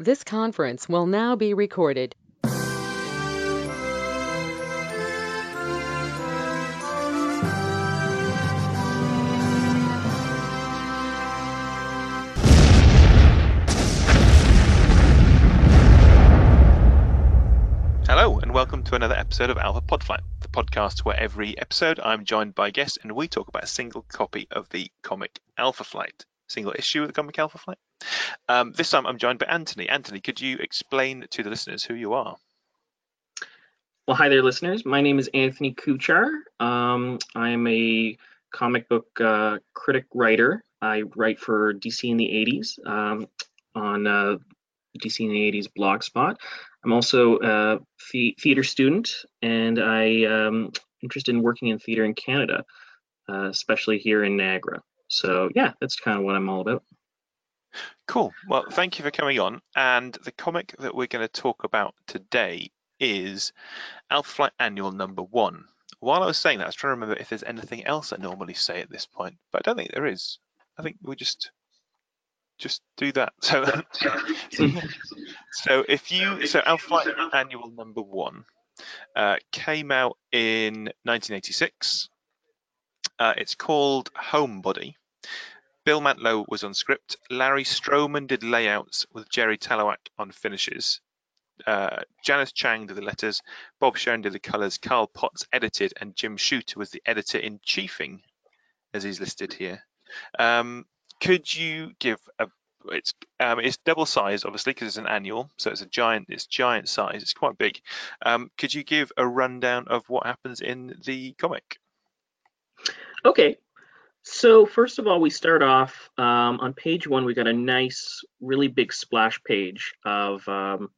This conference will now be recorded. Hello, and welcome to another episode of Alpha Podflight, the podcast where every episode I'm joined by guests and we talk about a single copy of the comic Alpha Flight, single issue of the comic Alpha Flight. Um, this time I'm joined by Anthony. Anthony, could you explain to the listeners who you are? Well, hi there, listeners. My name is Anthony Kuchar. Um, I'm a comic book uh, critic writer. I write for DC in the 80s um, on uh, DC in the 80s blogspot. I'm also a the- theater student, and I um, interested in working in theater in Canada, uh, especially here in Niagara. So yeah, that's kind of what I'm all about. Cool. Well, thank you for coming on. And the comic that we're going to talk about today is Alpha Flight Annual number one. While I was saying that, I was trying to remember if there's anything else I normally say at this point, but I don't think there is. I think we just just do that. So, so if you so Alpha Flight Annual number one uh, came out in 1986. Uh, it's called Homebody. Bill Mantlo was on script. Larry Stroman did layouts with Jerry Talaoc on finishes. Uh, Janice Chiang did the letters. Bob Sharen did the colors. Carl Potts edited, and Jim Shooter was the editor in chiefing, as he's listed here. Um, could you give a it's um, it's double size obviously because it's an annual so it's a giant it's giant size it's quite big um, could you give a rundown of what happens in the comic Okay. So first of all, we start off um, on page one. We got a nice, really big splash page of um,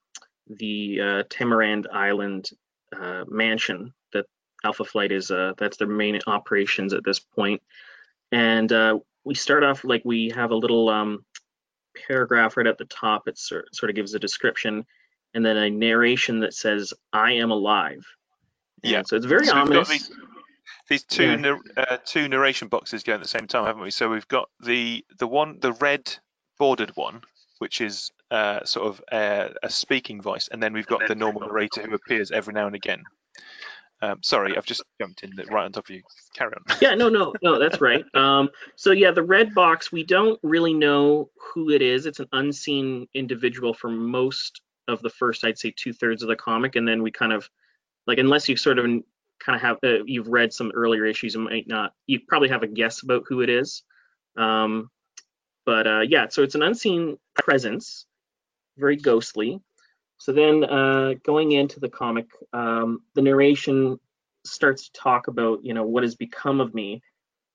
the uh, Tamarind Island uh, mansion that Alpha Flight is. Uh, that's their main operations at this point. And uh, we start off like we have a little um, paragraph right at the top. It sort sort of gives a description, and then a narration that says, "I am alive." And Yeah. So it's very So got ominous. These- these two Yeah. nar- uh, two narration boxes going at the same time haven't we? So we've got the the one the red bordered one which is uh, sort of a, a speaking voice and then we've got the normal narrator who appears every now and again. Um, sorry i've just jumped in right on top of you. Carry on. Yeah no no no that's right. Um so yeah the red box we don't really know who it is. It's an unseen individual for most of the first i'd say two-thirds of the comic and then we kind of like unless you sort of kind of have uh, you've read some earlier issues you might not you probably have a guess about who it is. Um but uh yeah so it's an unseen presence very ghostly. So then uh going into the comic um the narration starts to talk about you know what has become of me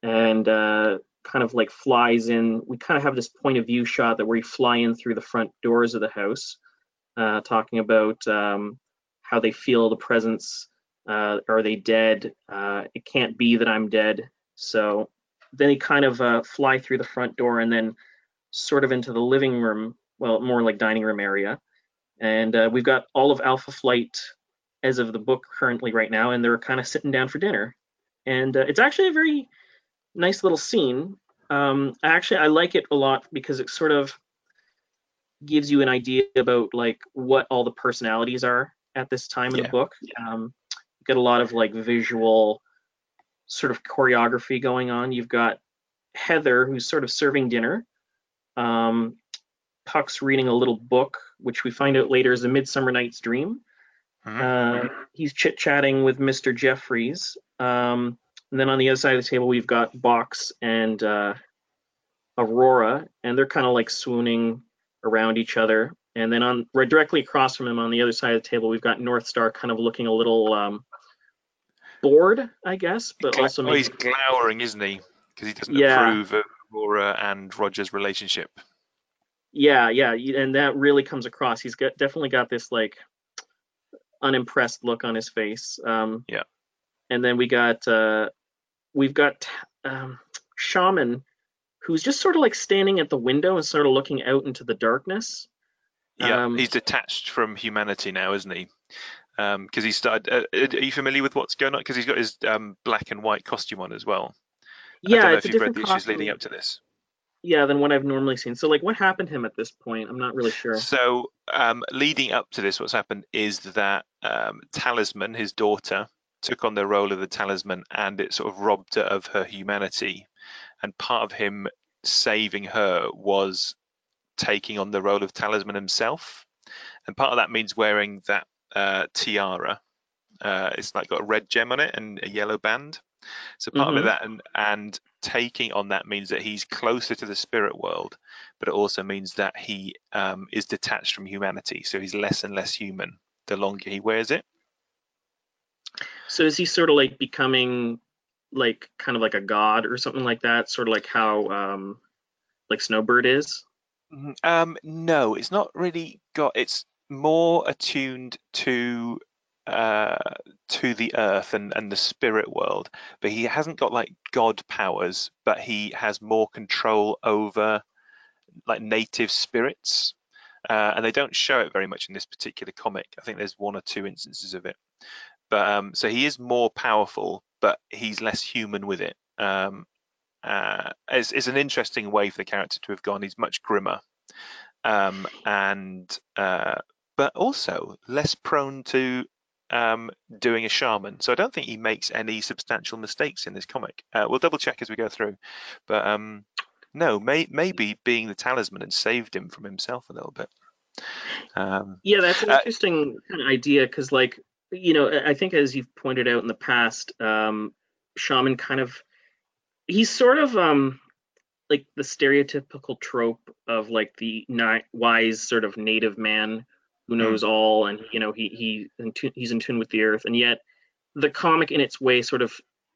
and uh, kind of like flies in. We kind of have this point of view shot that where you fly in through the front doors of the house uh, talking about um, how they feel the presence uh, are they dead uh, it can't be that i'm dead so then they kind of uh, fly through the front door and then sort of into the living room well more like dining room area and uh, we've got all of alpha flight as of the book currently right now, and they're kind of sitting down for dinner. And uh, it's actually a very nice little scene. Um, actually, I like it a lot because it sort of gives you an idea about like what all the personalities are at this time in Yeah. the book. Um, get a lot of like visual sort of choreography going on. You've got Heather who's sort of serving dinner. Um, Puck's reading a little book, which we find out later is a Midsummer Night's Dream. Mhm. Uh, he's chit chatting with Mr. Jeffries. Um, and then on the other side of the table, we've got Box and uh, Aurora, and they're kind of like swooning around each other. And then on right directly across from him on the other side of the table, we've got North Star kind of looking a little um, bored, I guess, but Gla- also oh, maybe, he's glowering isn't he because he doesn't Yeah. approve of Laura and roger's relationship yeah, yeah, and that really comes across. He's got definitely got this like unimpressed look on his face. Um, Yeah. And then we got uh, we've got um, Shaman, who's just sort of like standing at the window and sort of looking out into the darkness. yeah Um, he's detached from humanity now isn't he because he started uh, are you familiar with what's going on because he's got his um, black and white costume on as well Yeah, I don't know it's if a you've read different the issues leading costume. up to this. yeah than what I've normally seen. So like, what happened to him at this point? I'm not really sure. So, um, leading up to this, what's happened is that um, Talisman, his daughter, took on the role of the Talisman, and it sort of robbed her of her humanity. And part of him saving her was taking on the role of Talisman himself, and part of that means wearing that uh, tiara. Uh, it's like got a red gem on it and a yellow band. So part Mhm. of that and and taking on that means that he's closer to the spirit world, but it also means that he um, is detached from humanity. So he's less and less human the longer he wears it. So is he sort of like becoming like kind of like a god or something like that? Sort of like how um like Snowbird is? Mhm. Um, no, it's not really got. It's more attuned to uh, to the earth and, and the spirit world, but he hasn't got like god powers. But he has more control over like native spirits, uh, and they don't show it very much in this particular comic. I think there's one or two instances of it, but um, so he is more powerful, but he's less human with it. Um, uh, it's, it's an interesting way for the character to have gone. He's much grimmer, um, and uh, but also less prone to um, doing a shaman. So I don't think he makes any substantial mistakes in this comic. Uh, we'll double check as we go through, but um, no, may, maybe being the talisman had saved him from himself a little bit. Um, Yeah, that's an Uh, interesting kind of idea because, like, you know, I think as you've pointed out in the past, um, Shaman kind of he's sort of um like the stereotypical trope of like the wise sort of native man who knows all, and you know he he he's in tune with the earth, and yet the comic in its way sort of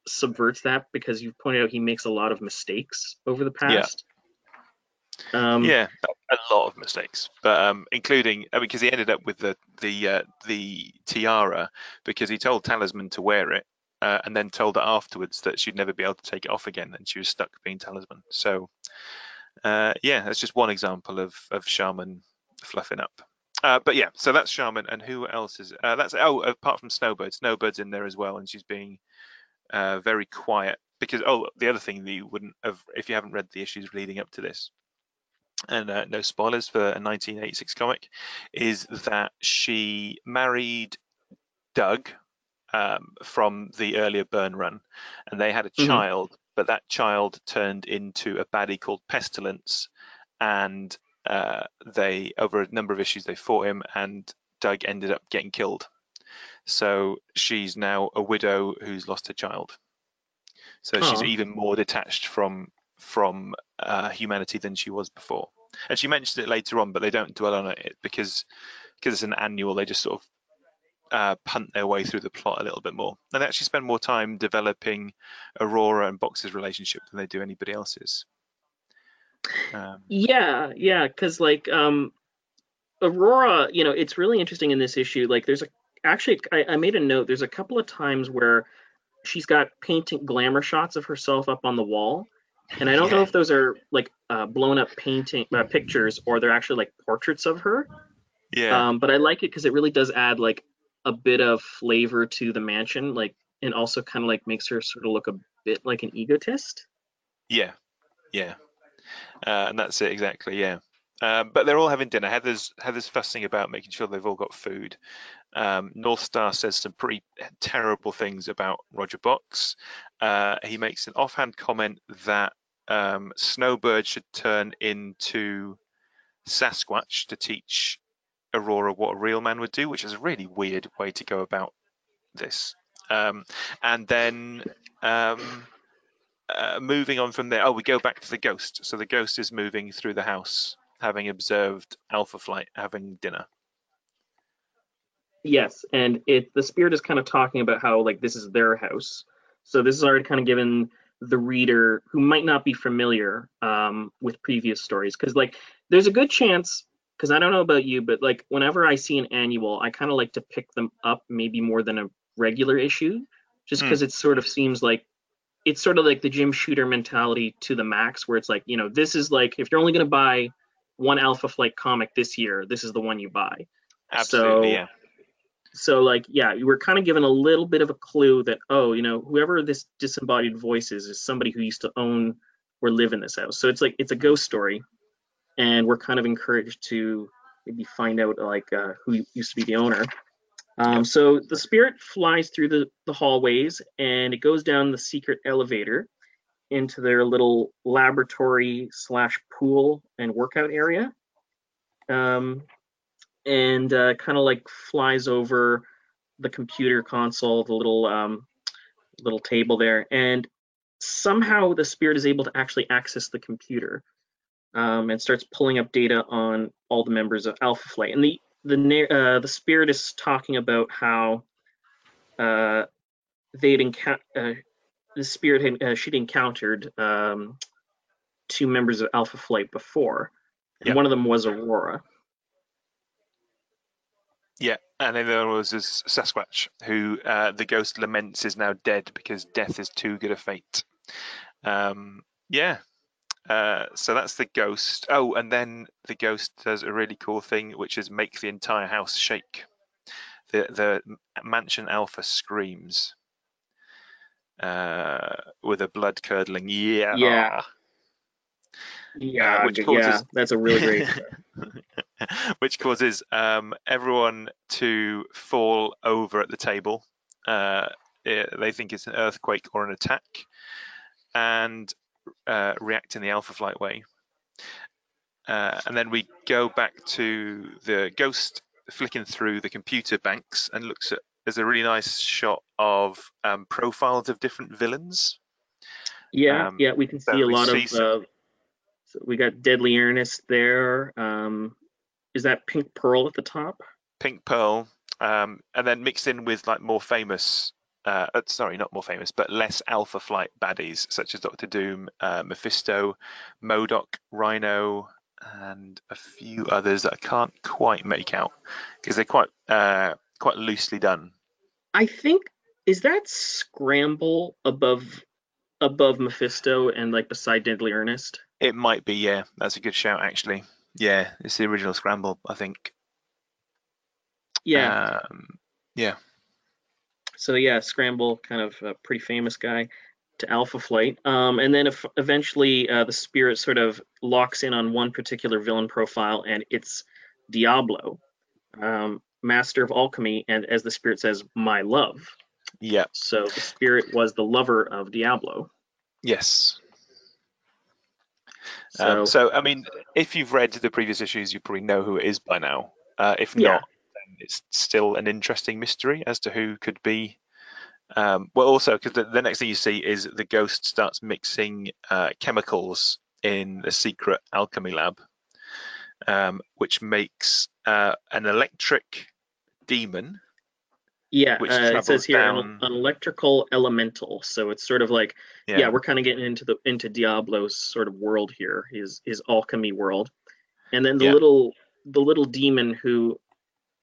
subverts that because you've pointed out he makes a lot of mistakes over the Yeah. past. Um, yeah, a, lot of mistakes, but um, including uh, because he ended up with the the uh, the tiara because he told Talisman to wear it, uh, and then told her afterwards that she'd never be able to take it off again, and she was stuck being Talisman. So, uh, yeah, that's just one example of of Shaman fluffing up. Uh, but yeah, so that's Shaman, and who else is? Uh, that's oh, apart from Snowbird, Snowbird's in there as well, and she's being uh, very quiet because oh, the other thing that you wouldn't have if you haven't read the issues leading up to this and uh, no spoilers for a 1986 comic, is that she married Doug um, from the earlier Byrne run, and they had a Mhm. child, but that child turned into a baddie called Pestilence, and uh, they over a number of issues they fought him, and Doug ended up getting killed. So she's now a widow who's lost her child. So she's even more detached from from uh, humanity than she was before. And she mentions it later on, but they don't dwell on it because because it's an annual. They just sort of uh, punt their way through the plot a little bit more, and they actually spend more time developing Aurora and Box's relationship than they do anybody else's. Um, Yeah, yeah, because like um, Aurora, you know, it's really interesting in this issue. Like, there's a actually, I, I made a note. There's a couple of times where she's got painting glamour shots of herself up on the wall, and I don't know if those are like uh, blown up painting uh, pictures or they're actually like portraits of her. yeah, Um, but I like it because it really does add like a bit of flavor to the mansion, like, and also kind of like makes her sort of look a bit like an egotist. yeah, yeah, uh, and that's it exactly. Yeah. Um, but they're all having dinner. Heather's Heather's fussing about making sure they've all got food. Um, North Star says some pretty terrible things about Roger Box. Uh, he makes an offhand comment that um, Snowbird should turn into Sasquatch to teach Aurora what a real man would do, which is a really weird way to go about this. Um, and then um, uh, moving on from there, oh, we go back to the ghost. So the ghost is moving through the house, having observed Alpha Flight having dinner. Yes, and it the spirit is kind of talking about how like this is their house. So this is already kind of given the reader who might not be familiar um, with previous stories because like there's a good chance because I don't know about you, but like whenever I see an annual, I kind of like to pick them up maybe more than a regular issue, just Hmm. because it sort of seems like it's sort of like the Jim Shooter mentality to the max, where it's like you know this is like if you're only going to buy one Alpha Flight comic this year, this is the one you buy. Absolutely, So- yeah. so like yeah you were kind of given a little bit of a clue that oh you know whoever this disembodied voice is is somebody who used to own or live in this house. So it's like it's a ghost story, and we're kind of encouraged to maybe find out like uh, who used to be the owner. Um, so the spirit flies through the, the hallways and it goes down the secret elevator into their little laboratory slash pool and workout area. Um, and uh, kind of like flies over the computer console, the little um, little table there, and somehow the spirit is able to actually access the computer um, and starts pulling up data on all the members of Alpha Flight. And the the uh, the spirit is talking about how uh, they'd encounter uh, the spirit had uh, she'd encountered um, two members of Alpha Flight before, and Yep. one of them was Aurora. Yeah, and then there was this Sasquatch, who uh, the ghost laments is now dead because death is too good a fate. Um, yeah, uh, so that's the ghost. Oh, and then the ghost does a really cool thing, which is make the entire house shake. The the mansion alpha screams uh, with a blood curdling yeah. Yeah. Yeah, which yeah, causes- that's a really great. which causes um, everyone to fall over at the table. Uh, eh, they think it's an earthquake or an attack, and uh, react in the Alpha Flight way. Uh, and then we go back to the ghost flicking through the computer banks and looks at. There's a really nice shot of um, profiles of different villains. Yeah, Um, yeah, we can see a lot of. some- Uh, so we got Deadly Ernest there. Um, is that Pink Pearl at the top? Pink Pearl, um, and then mixed in with like more famous, uh, uh, sorry, not more famous, but less Alpha Flight baddies such as Doctor Doom, uh, Mephisto, MODOK, Rhino, and a few others that I can't quite make out because they're quite uh, quite loosely done. I think is that Scramble above above Mephisto and like beside Deadly Ernest. It might be, yeah, that's a good shout actually. Yeah, it's the original Scramble, I think. Yeah. Um, yeah. So yeah, Scramble, kind of a pretty famous guy to Alpha Flight. Um, and then if eventually uh, the spirit sort of locks in on one particular villain profile, and it's Diablo, um, master of alchemy, and as the spirit says, my love. Yeah. So the spirit was the lover of Diablo. Yes. So, Um, so, I mean, if you've read the previous issues, you probably know who it is by now. Uh, if Yeah. not, it's still an interesting mystery as to who could be. Um, well, also, because the, the next thing you see is the ghost starts mixing uh, chemicals in the secret alchemy lab, um, which makes uh, an electric demon. yeah, which uh, it says here an, down- an electrical elemental. So it's sort of like yeah. we're kind of getting into the into Diablo's sort of world here, his his alchemy world, and then the Yeah. little the little demon who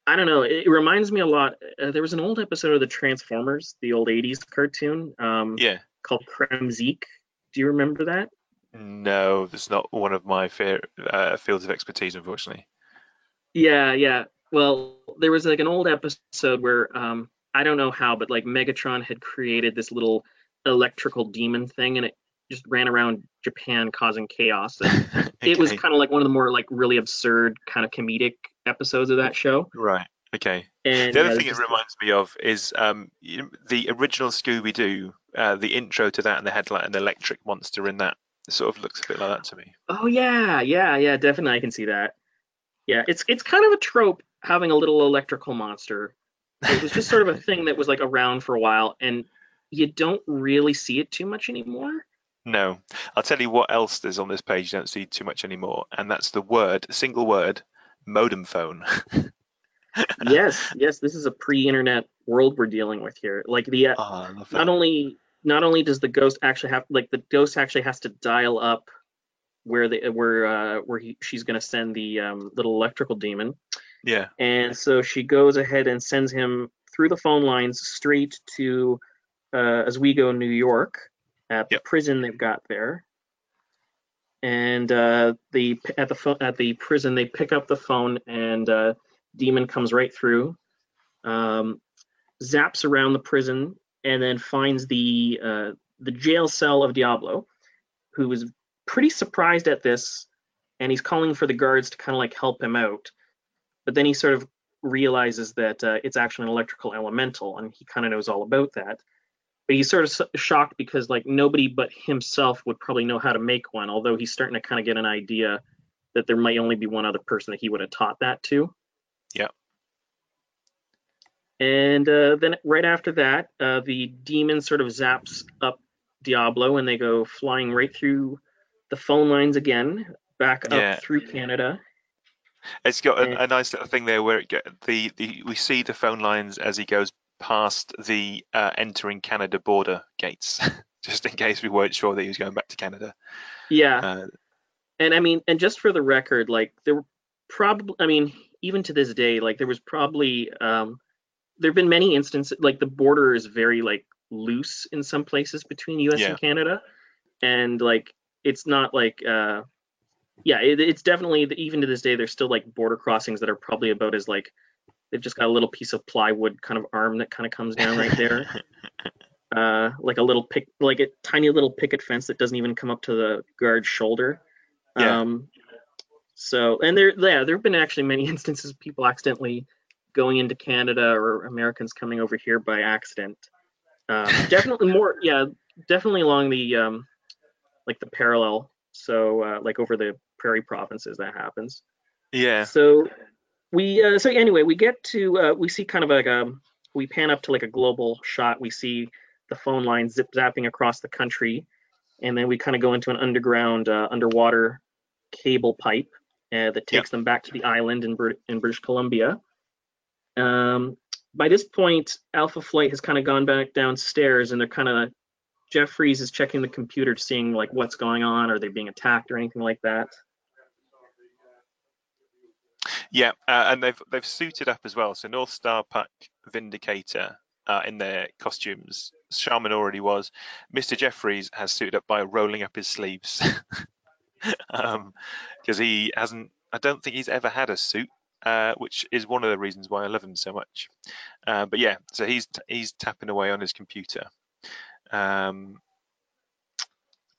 I don't know. It, reminds me a lot. Uh, there was an old episode of the Transformers, the old '80s cartoon, um, yeah. called Kremzeek. Do you remember that? No, that's not one of my uh, fields of expertise, unfortunately. Yeah, yeah. Well, there was like an old episode where um I don't know how, but like Megatron had created this little electrical demon thing and it just ran around Japan causing chaos. And it was kind of like one of the more like really absurd kind of comedic episodes of that show. right. Okay. And The other yeah, thing it reminds me of is um, the original Scooby Doo, uh, the intro to that and the headlight and the electric monster in that It sort of looks a bit like that to me. Oh yeah, yeah, yeah, definitely I can see that. Yeah, it's it's kind of a trope having a little electrical monster. It was just sort of a thing that was like around for a while and you don't really see it too much anymore. No, I'll tell you what else there's on this page you don't see too much anymore, and that's the word, single word, modem phone. yes, yes, this is a pre-internet world we're dealing with here. Like the uh, oh, that. not only not only does the ghost actually have like the ghost actually has to dial up where the where uh where he, she's going to send the um, little electrical demon Yeah, and so she goes ahead and sends him through the phone lines straight to uh, Oswego, New York, at the Yep. prison they've got there. And uh, the at the at the prison they pick up the phone and uh, Demon comes right through, um, zaps around the prison and then finds the uh, the jail cell of Diablo, who is pretty surprised at this, and he's calling for the guards to kind of like help him out. But then he sort of realizes that uh, it's actually an electrical elemental, and he kind of knows all about that. But he's sort of shocked because like nobody but himself would probably know how to make one. Although he's starting to kind of get an idea that there might only be one other person that he would have taught that to. Yeah. And uh, then right after that, uh, the demon sort of zaps up Diablo, and they go flying right through the phone lines again, back Yeah. up through Canada. It's got a, a nice little thing there where it get, the, the we see the phone lines as he goes past the uh, entering Canada border gates, just in case we weren't sure that he was going back to Canada. Yeah, Uh, and I mean, and just for the record, like there were probably, I mean, even to this day, like there was probably, um, there have been many instances, like the border is very like loose in some places between U.S. Yeah. and Canada, and like it's not like, uh, yeah, it, it's definitely even to this day, there's still like border crossings that are probably about as like they've just got a little piece of plywood kind of arm that kind of comes down right there. uh, like a little pick, like a tiny little picket fence that doesn't even come up to the guard's shoulder. Yeah. Um, so, and there, yeah, there have been actually many instances of people accidentally going into Canada or Americans coming over here by accident. Um, definitely more, yeah, definitely along the, um, like the parallel. So, uh, like over the prairie provinces, that happens. yeah, So we uh, so anyway, we get to uh, we see kind of like a we pan up to like a global shot. We see the phone line zip zapping across the country, and then we kind of go into an underground uh, underwater cable pipe uh, that takes them back to the island in, Brit- in British Columbia. Um, by this point, Alpha Flight has kind of gone back downstairs, and they're kind of Jeffries is checking the computer, seeing like what's going on. Are they being attacked or anything like that? Yeah, uh, and they've they've suited up as well. So North Star Puck, Vindicator, uh, in their costumes. Shaman already was. Mr. Jeffries has suited up by rolling up his sleeves, because he hasn't. I don't think he's ever had a suit, uh, which is one of the reasons why I love him so much. Uh, but yeah, so he's he's tapping away on his computer. Um,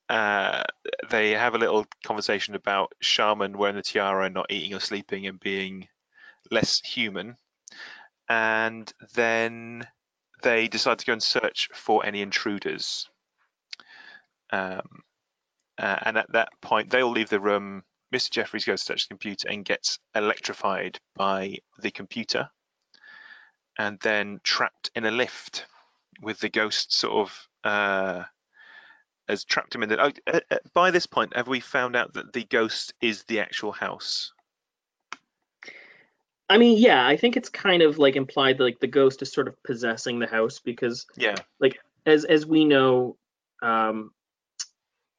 uh, they have a little conversation about Shaman wearing the tiara and not eating or sleeping and being less human. And then they decide to go and search for any intruders. Um, uh, and at that point, they all leave the room. Mr. Jeffries goes to touch the computer and gets electrified by the computer and then trapped in a lift with the ghost sort of uh, has trapped him in the. Oh, uh, uh, by this point, have we found out that the ghost is the actual house? I mean, yeah, I think it's kind of like implied that like the ghost is sort of possessing the house because Yeah, like as as we know, um,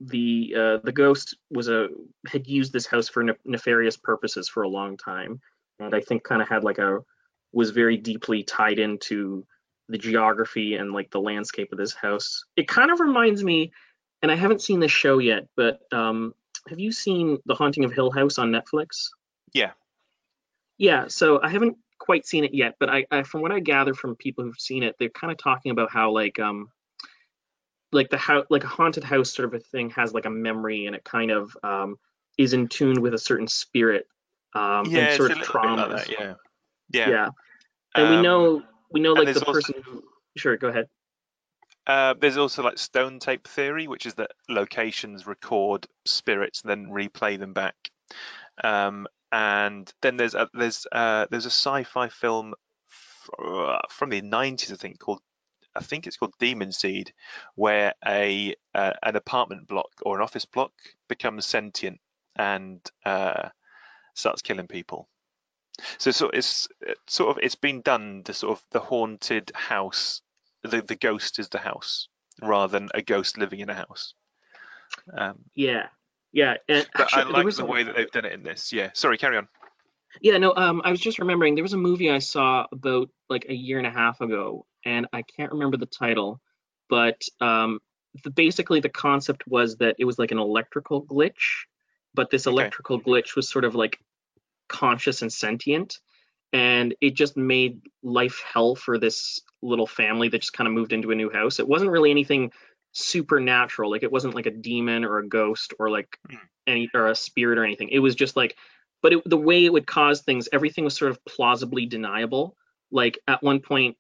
the uh, the ghost was a had used this house for ne- nefarious purposes for a long time, and I think kind of had like a was very deeply tied into the geography and like the landscape of this house. It kind of reminds me, and I haven't seen this show yet, but um, have you seen The Haunting of Hill House on Netflix? Yeah. Yeah, so I haven't quite seen it yet, but I, I from what I gather from people who've seen it, they're kind of talking about how like um like the house like a haunted house sort of a thing has like a memory and it kind of um is in tune with a certain spirit um yeah, and sort of traumas. like. Yeah, yeah. yeah. And we Um, know we know like the also- person who sure go ahead. Uh, there's also like stone tape theory, which is that locations record spirits and then replay them back. Um, and then there's a, there's uh, there's a sci-fi film fr- from the 90s, I think, called I think it's called Demon Seed, where a uh, an apartment block or an office block becomes sentient and uh, starts killing people. So, so it's it's sort of it's been done the sort of the haunted house the, the ghost is the house rather than a ghost living in a house. Um, Yeah. Yeah. And but actually, I like the a- way that they've done it in this. Yeah. Sorry, carry on. Yeah, no, um, I was just remembering there was a movie I saw about like a year and a half ago, and I can't remember the title, but um, the, basically the concept was that it was like an electrical glitch, but this Okay. electrical glitch was sort of like conscious and sentient, and it just made life hell for this little family that just kind of moved into a new house. It wasn't really anything supernatural. Like it wasn't like a demon or a ghost or like Hmm. any or a spirit or anything. It was just like, but it, the way it would cause things, everything was sort of plausibly deniable. Like at one point,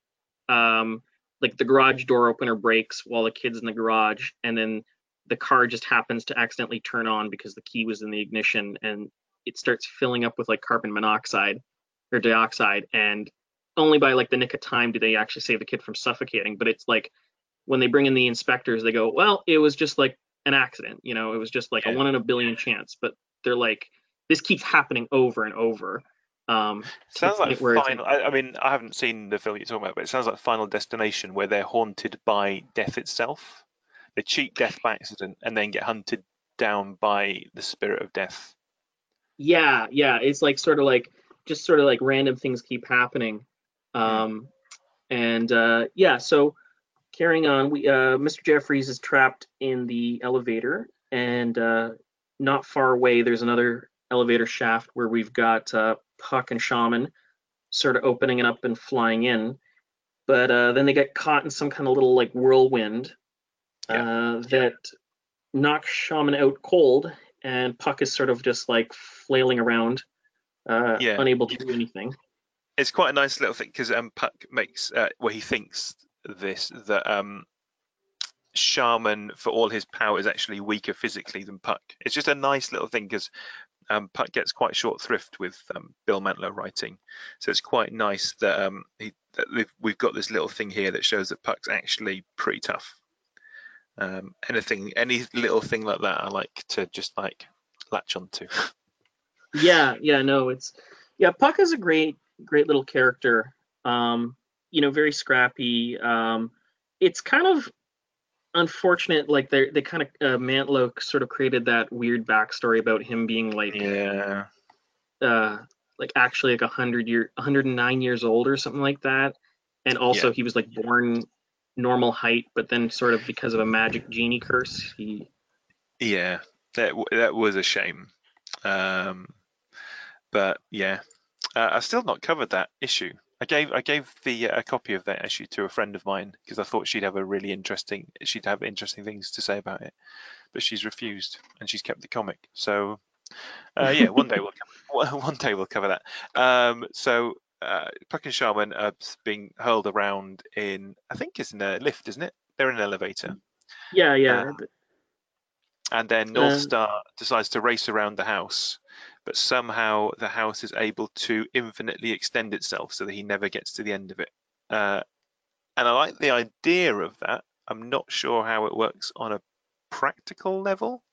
um, like the garage door opener breaks while the kid's in the garage, and then the car just happens to accidentally turn on because the key was in the ignition, and it starts filling up with like carbon monoxide or dioxide, and only by like the nick of time do they actually save the kid from suffocating. But it's like when they bring in the inspectors, they go, well, it was just like an accident, you know, it was just like a one in a billion chance. But they're like, this keeps happening over and over. Um, Sounds like final. I, I mean, I haven't seen the film you're talking about, but it sounds like Final Destination, where they're haunted by death itself. They cheat death by accident and then get hunted down by the spirit of death. yeah yeah it's like sort of like just sort of like random things keep happening. Um and uh yeah so carrying on we uh mr jeffries is trapped in the elevator and uh not far away there's another elevator shaft where we've got uh puck and shaman sort of opening it up and flying in. But uh then they get caught in some kind of little like whirlwind uh that knocks shaman out cold and Puck is sort of just like flailing around, uh, Yeah. unable to do anything. It's quite a nice little thing because um, Puck makes, uh, well, he thinks this that um, Shaman, for all his power, is actually weaker physically than Puck. It's just a nice little thing because um, Puck gets quite short thrift with um, Bill Mantlo writing, so it's quite nice that um, he that we've, we've got this little thing here that shows that Puck's actually pretty tough. Um, anything, any little thing like that, I like to just like latch onto. Yeah, yeah, no, it's yeah. Puck is a great, great little character. Um, you know, very scrappy. Um, it's kind of unfortunate, like they they kind of uh, Mantlo sort of created that weird backstory about him being like yeah, uh like actually like a hundred year 109 years old or something like that and also Yeah. he was like born normal height but then sort of because of a magic genie curse he yeah, that that was a shame. Um, but yeah, uh, I've still not covered that issue. I gave I gave the uh, a copy of that issue to a friend of mine because I thought she'd have a really interesting she'd have interesting things to say about it, but she's refused and she's kept the comic. So uh, yeah, one day we'll cover, one day we'll cover that. Um, so uh, Puck and Shaman are being hurled around in I think it's in a lift, isn't it? They're in an elevator. yeah yeah Uh, and then North Uh, Star decides to race around the house, but somehow the house is able to infinitely extend itself so that he never gets to the end of it. Uh, and I like the idea of that. I'm not sure how it works on a practical level.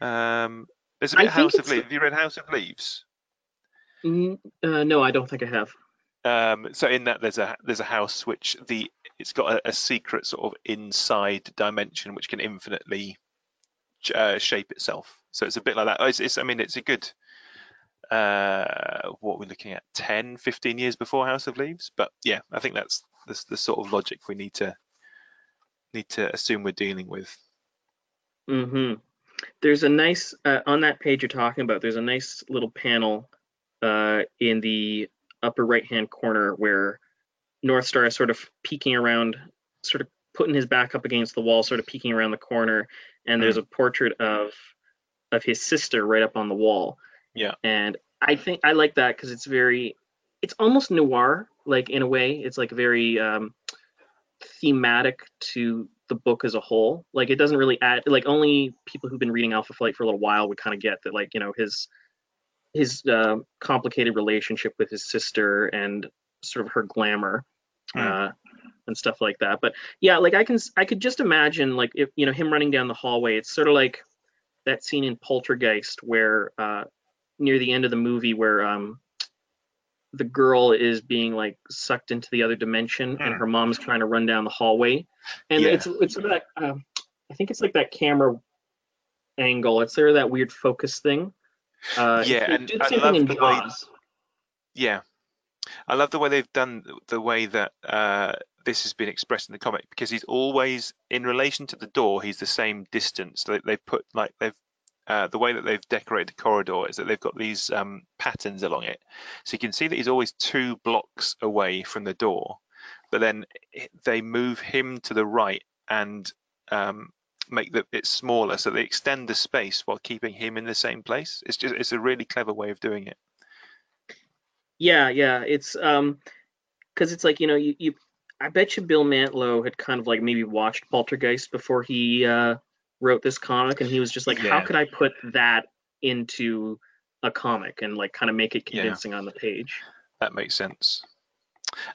Um, there's a bit of House of Leaves. Have you read House of Leaves? Mm, uh, no i don't think i have Um, so in that there's a there's a house which the it's got a, a secret sort of inside dimension which can infinitely uh, shape itself. So it's a bit like that. It's, it's I mean it's a good uh, what we're looking at 10, 15 years before House of Leaves. But yeah, I think that's the, the sort of logic we need to need to assume we're dealing with. hmm There's a nice uh, on that page you're talking about. There's a nice little panel uh, in the upper right hand corner where North Star is sort of peeking around, sort of putting his back up against the wall, sort of peeking around the corner, and there's a portrait of of his sister right up on the wall. Yeah. And I think I like that because it's very, it's almost noir, like in a way. It's like very um, thematic to the book as a whole. Like it doesn't really add like only people who've been reading Alpha Flight for a little while would kind of get that like you know his his uh, complicated relationship with his sister and sort of her glamour Mm. uh, and stuff like that. But yeah, like I can I could just imagine like if you know him running down the hallway. It's sort of like that scene in Poltergeist where uh, near the end of the movie where um the girl is being like sucked into the other dimension and Mm. her mom's trying to run down the hallway and Yeah. it's it's that um, I think it's like that camera angle. It's of that weird focus thing. Uh, Yeah, and I love the way- Yeah, I love the way they've done the way that uh, this has been expressed in the comic because he's always in relation to the door. He's the same distance. They, they've put like they've uh, the way that they've decorated the corridor is that they've got these um, patterns along it, so you can see that he's always two blocks away from the door. But then they move him to the right, and um, make the, it smaller, so they extend the space while keeping him in the same place. It's just it's a really clever way of doing it. Yeah, yeah. It's um because it's like, you know, you, you I bet you Bill Mantlo had kind of like maybe watched Poltergeist before he uh wrote this comic and he was just like, Yeah. how could I put that into a comic and like kind of make it Yeah. convincing on the page? That makes sense.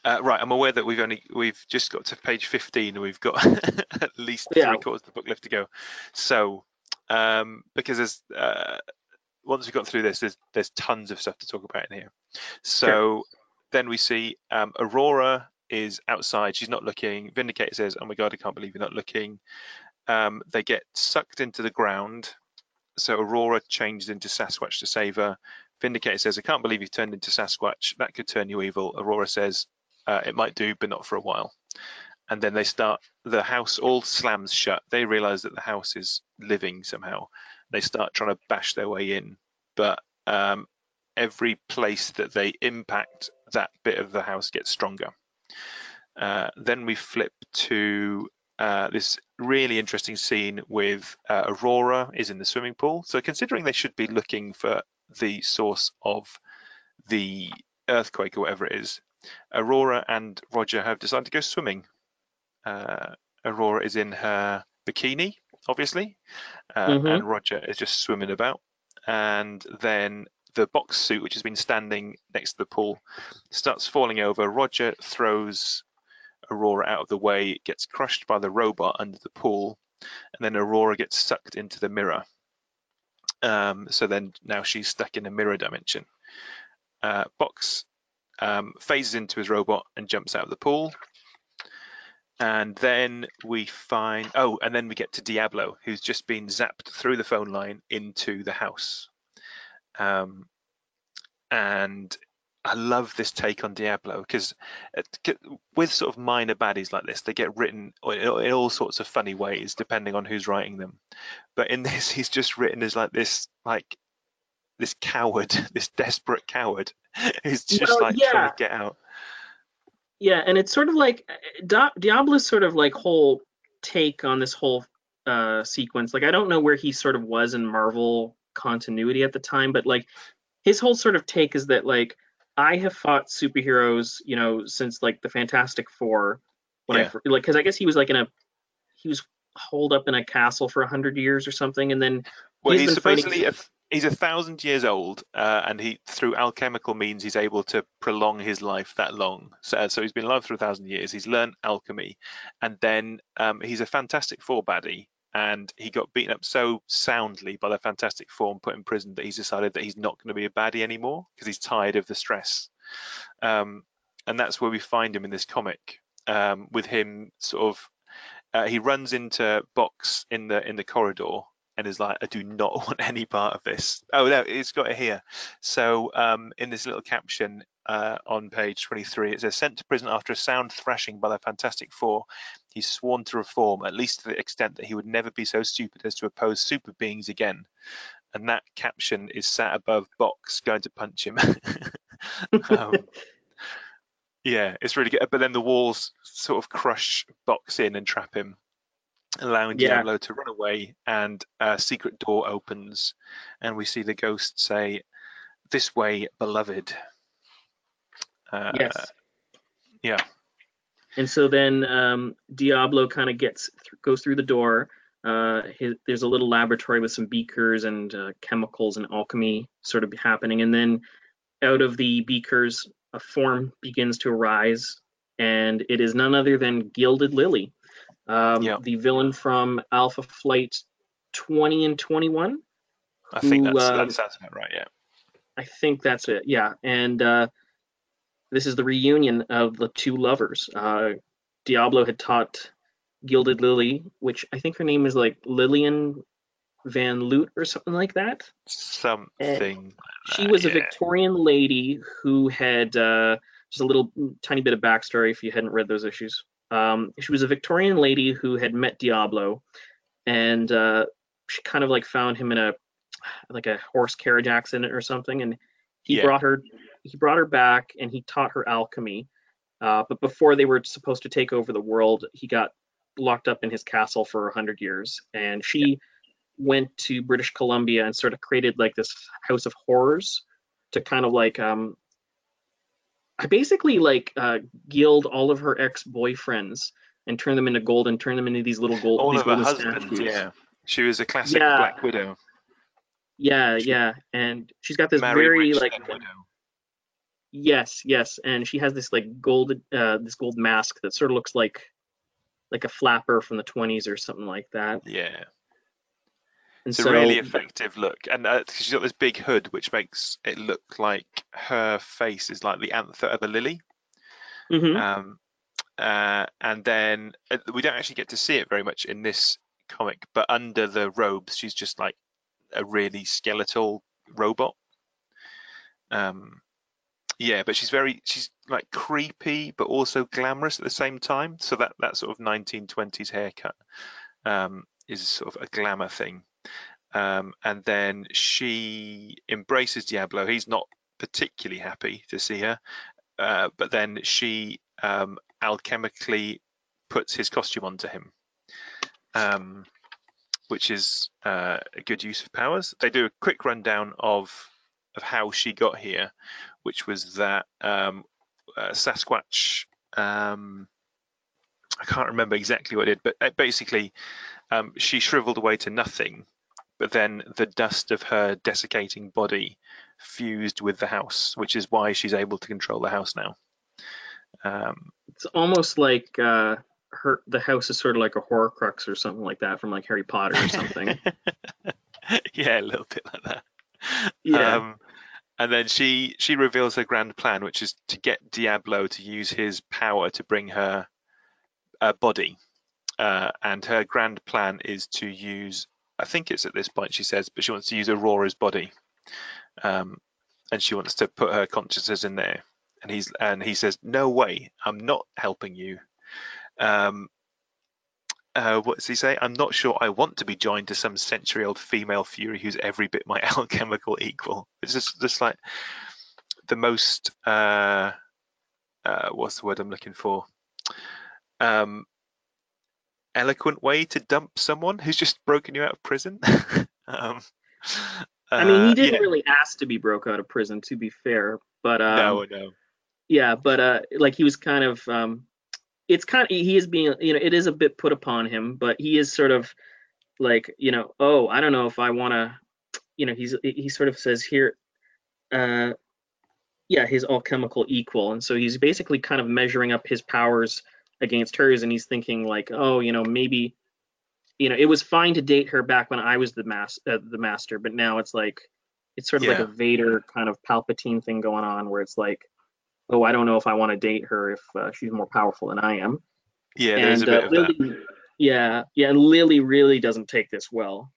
Uh, right, I'm aware that we've only we've just got to page 15 and we've got at least Yeah. three quarters of the book left to go. So, um, because there's uh, once we've got through this, there's there's tons of stuff to talk about in here. So then we see um, Aurora is outside. She's not looking. Vindicator says, "Oh my god, I can't believe you're not looking." Um, they get sucked into the ground. So Aurora changes into Sasquatch to save her. Vindicator says, I can't believe you've turned into Sasquatch. That could turn you evil. Aurora says, uh, it might do, but not for a while. And then they start, the house all slams shut. They realize that the house is living somehow. They start trying to bash their way in. But um, every place that they impact, that bit of the house gets stronger. Uh, then we flip to uh, this really interesting scene with uh, Aurora is in the swimming pool. So considering they should be looking for the source of the earthquake or whatever it is, Aurora and Roger have decided to go swimming. Uh, Aurora is in her bikini, obviously, uh, Mhm. and Roger is just swimming about. And then the box suit, which has been standing next to the pool, starts falling over. Roger throws Aurora out of the way, gets crushed by the robot under the pool, and then Aurora gets sucked into the mirror. Um, so then now she's stuck in a mirror dimension. Uh, Box um, phases into his robot and jumps out of the pool. And then we find, oh, and then we get to Diablo, who's just been zapped through the phone line into the house. Um, and I love this take on Diablo because with sort of minor baddies like this, they get written in all sorts of funny ways depending on who's writing them. But in this, he's just written as like this, like this coward, this desperate coward who's just Well, like trying to get out. Yeah, and it's sort of like Diablo's sort of like whole take on this whole uh sequence. Like I don't know where he sort of was in Marvel continuity at the time, but like his whole sort of take is that like I have fought superheroes, you know, since like the Fantastic Four when I Yeah. fir- like because I guess he was like in a he was holed up in a castle for a hundred years or something, and then Well, He's he's, been fighting- supposedly a, he's a thousand years old, uh, and he through alchemical means he's able to prolong his life that long. So, so he's been alive for a thousand years. He's learned alchemy, and then um, he's a Fantastic Four baddie. And he got beaten up so soundly by the Fantastic and put in prison that he's decided that he's not going to be a baddie anymore because he's tired of the stress. Um, and that's where we find him in this comic, um, with him sort of. Uh, he runs into Box in the in the corridor and is like, I do not want any part of this. Oh no, it's got it here. So um, in this little caption uh, on page 23, it says, sent to prison after a sound thrashing by the Fantastic Four, he's sworn to reform, at least to the extent that he would never be so stupid as to oppose super beings again. And that caption is sat above Box going to punch him. um, yeah, it's really good. But then the walls sort of crush Box in and trap him allowing Yeah. Diablo to run away, and a secret door opens, and we see the ghost say, "This way, beloved." Uh, yes. yeah. And so then um, Diablo kind of gets goes through the door. Uh, his, there's a little laboratory with some beakers and uh, chemicals and alchemy sort of happening, and then out of the beakers, a form begins to arise, and it is none other than Gilded Lily, um, Yeah. the villain from Alpha Flight 20 and 21. I think who, that's, um, that sounds about right. Yeah. I think that's it. Yeah, and uh, this is the reunion of the two lovers. Uh, Diablo had taught Gilded Lily, which I think her name is like Lillian Van Loot or something like that. Something. like She that, was a yeah. Victorian lady who had uh, just a little tiny bit of backstory if you hadn't read those issues. Um, she was a Victorian lady who had met Diablo, and uh, she kind of like found him in a like a horse carriage accident or something, and he Yeah. brought her he brought her back and he taught her alchemy. Uh, but before they were supposed to take over the world, he got locked up in his castle for a hundred years, and she went to British Columbia and sort of created like this house of horrors to kind of like um, I basically like uh, gild all of her ex boyfriends and turn them into gold and turn them into these little gold. All these of her husbands, statues. yeah. She was a classic Yeah. Black Widow. Yeah, yeah, and she's got this Marry very like widow. Yes, yes, and she has this like gold uh this gold mask that sort of looks like like a flapper from the 20s or something like that. Yeah. And It's a really effective look, and uh, she's got this big hood, which makes it look like her face is like the anther of a lily. Mhm. Um, uh, and then uh, we don't actually get to see it very much in this comic, but under the robes, she's just like a really skeletal robot. Um, yeah, but she's very she's like creepy, but also glamorous at the same time. So that that sort of 1920s haircut um, is sort of a glamour thing. Um, and then she embraces Diablo. He's not particularly happy to see her, uh, but then she um, alchemically puts his costume onto him, um, which is uh, a good use of powers. They do a quick rundown of of how she got here, which was that um, uh, Sasquatch. Um, I can't remember exactly what it did, but uh, basically um, she shriveled away to nothing. But then the dust of her desiccating body fused with the house, which is why she's able to control the house now. Um, it's almost like uh her the house is sort of like a horcrux or something like that from like Harry Potter or something. yeah, a little bit like that. yeah. Um, and then she she reveals her grand plan, which is to get Diablo to use his power to bring her a body. Uh, and her grand plan is to use, I think it's at this point she says, but she wants to use Aurora's body, um, and she wants to put her consciousness in there. And he's and he says, "No way, I'm not helping you." Um, uh, what does he say? I'm not sure I want to be joined to some century-old female fury who's every bit my alchemical equal. It's just, just like the most, uh, uh, what's the word I'm looking for? Um, eloquent way to dump someone who's just broken you out of prison. um, I mean, uh, he didn't yeah, really ask to be broke out of prison, to be fair. But um, no, no. yeah, but uh, like he was kind of, um, it's kind of he is being, you know, it is a bit put upon him, but he is sort of like, you know, oh, I don't know if I want to, you know, he's he sort of says here, uh, yeah, his alchemical equal, and so he's basically kind of measuring up his powers against hers, and he's thinking like, oh, you know, maybe. You know, it was fine to date her back when I was the mas- uh, the master, but now it's like it's sort of like a Vader kind of Palpatine thing going on, where it's like, oh, I don't know if I want to date her if uh, she's more powerful than I am. Yeah, there's a bit uh, of that. Yeah, yeah, and Lily really doesn't take this well,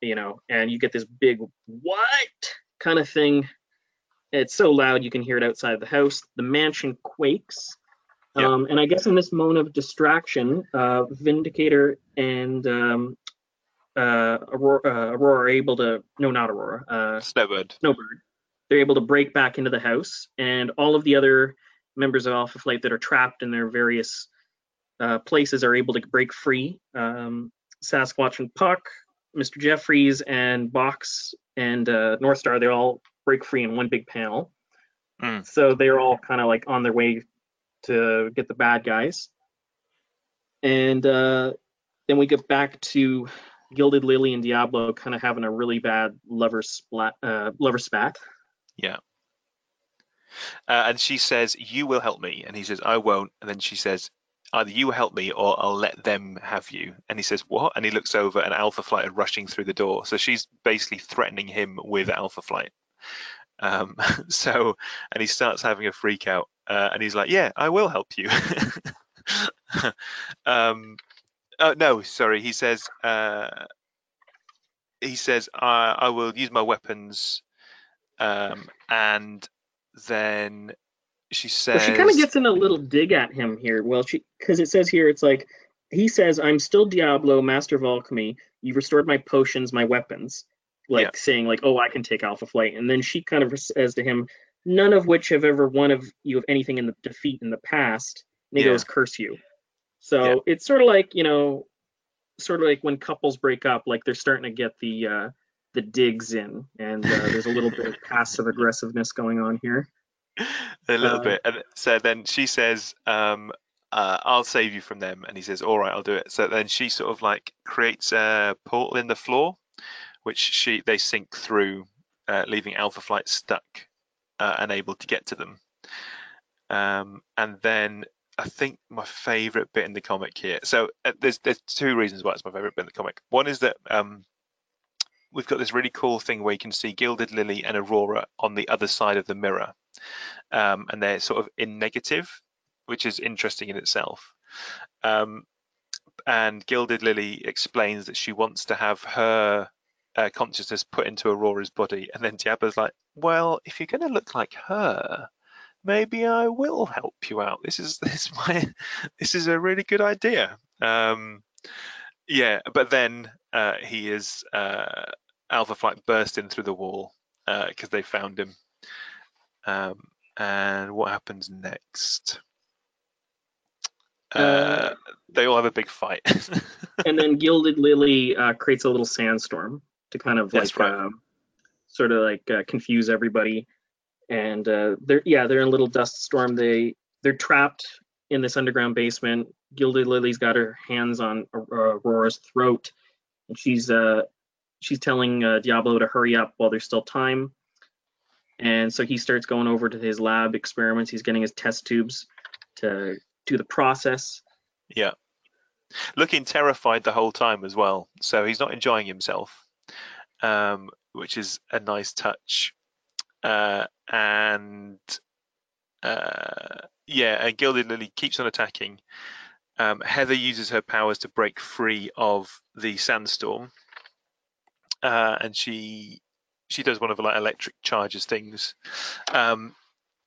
you know, and you get this big what kind of thing. It's so loud you can hear it outside the house. The mansion quakes. Yep. Um, and I guess in this moment of distraction, uh, Vindicator and um, uh, Aurora, uh, Aurora are able to, no, not Aurora, uh, Snowbird. Snowbird. They're able to break back into the house, and all of the other members of Alpha Flight that are trapped in their various uh, places are able to break free. Um, Sasquatch and Puck, Mr. Jeffries, and Box and uh, North Star, they all break free in one big panel. Mm. So they're all kind of like on their way to get the bad guys. And uh, then we get back to Gilded Lily and Diablo kind of having a really bad lover splat, uh, lover spat. Yeah. Uh, and she says, "You will help me," and he says, "I won't." And then she says, "Either you help me, or I'll let them have you." And he says, "What?" And he looks over, and Alpha Flight are rushing through the door. So she's basically threatening him with Alpha Flight. Um, so, and he starts having a freak out, uh, and he's like, "Yeah, I will help you." um, uh, no, sorry. He says, uh, he says, I, I will use my weapons, um, and then she Well, says, she kind of gets in a little dig at him here. Well, she because it says here it's like he says, "I'm still Diablo, master of alchemy. You've restored my potions, my weapons." Like Yeah. saying like, "Oh, I can take Alpha Flight," and then she kind of says to him, "None of which have ever won of you of anything in the defeat in the past." And he Yeah. goes, "Curse you." So Yeah. it's sort of like you know, sort of like when couples break up, like they're starting to get the uh, the digs in, and uh, there's a little bit of passive aggressiveness going on here. a little Uh, bit. And so then she says, um, uh, "I'll save you from them," and he says, "All right, I'll do it." So then she sort of like creates a portal in the floor, which she they sink through, uh, leaving Alpha Flight stuck, uh, unable to get to them. Um, and then I think my favorite bit in the comic here. So uh, there's there's two reasons why it's my favorite bit in the comic. One is that um, we've got this really cool thing where you can see Gilded Lily and Aurora on the other side of the mirror, um, and they're sort of in negative, which is interesting in itself. Um, and Gilded Lily explains that she wants to have her uh, consciousness put into Aurora's body, and then Diablo's like, "Well, if you're going to look like her." Maybe I will help you out. This is this is my this is a really good idea. Um, yeah, but then uh, he is uh, Alpha Flight burst in through the wall because they found him. Um, and what happens next? Uh, Uh, they all have a big fight. and then Gilded Lily uh, creates a little sandstorm to kind of like right. um, sort of like uh, confuse everybody. And uh, they're yeah they're in a little dust storm. They they're trapped in this underground basement. Gilded Lily's got her hands on uh, Aurora's throat, and she's uh she's telling uh, Diablo to hurry up while there's still time. And so he starts going over to his lab experiments. He's getting his test tubes to do the process. yeah. Looking terrified the whole time as well. So he's not enjoying himself, um, which is a nice touch. Uh, and uh, yeah, and Gilded Lily keeps on attacking. Um, Heather uses her powers to break free of the sandstorm, uh, and she she does one of the like electric charges things, um,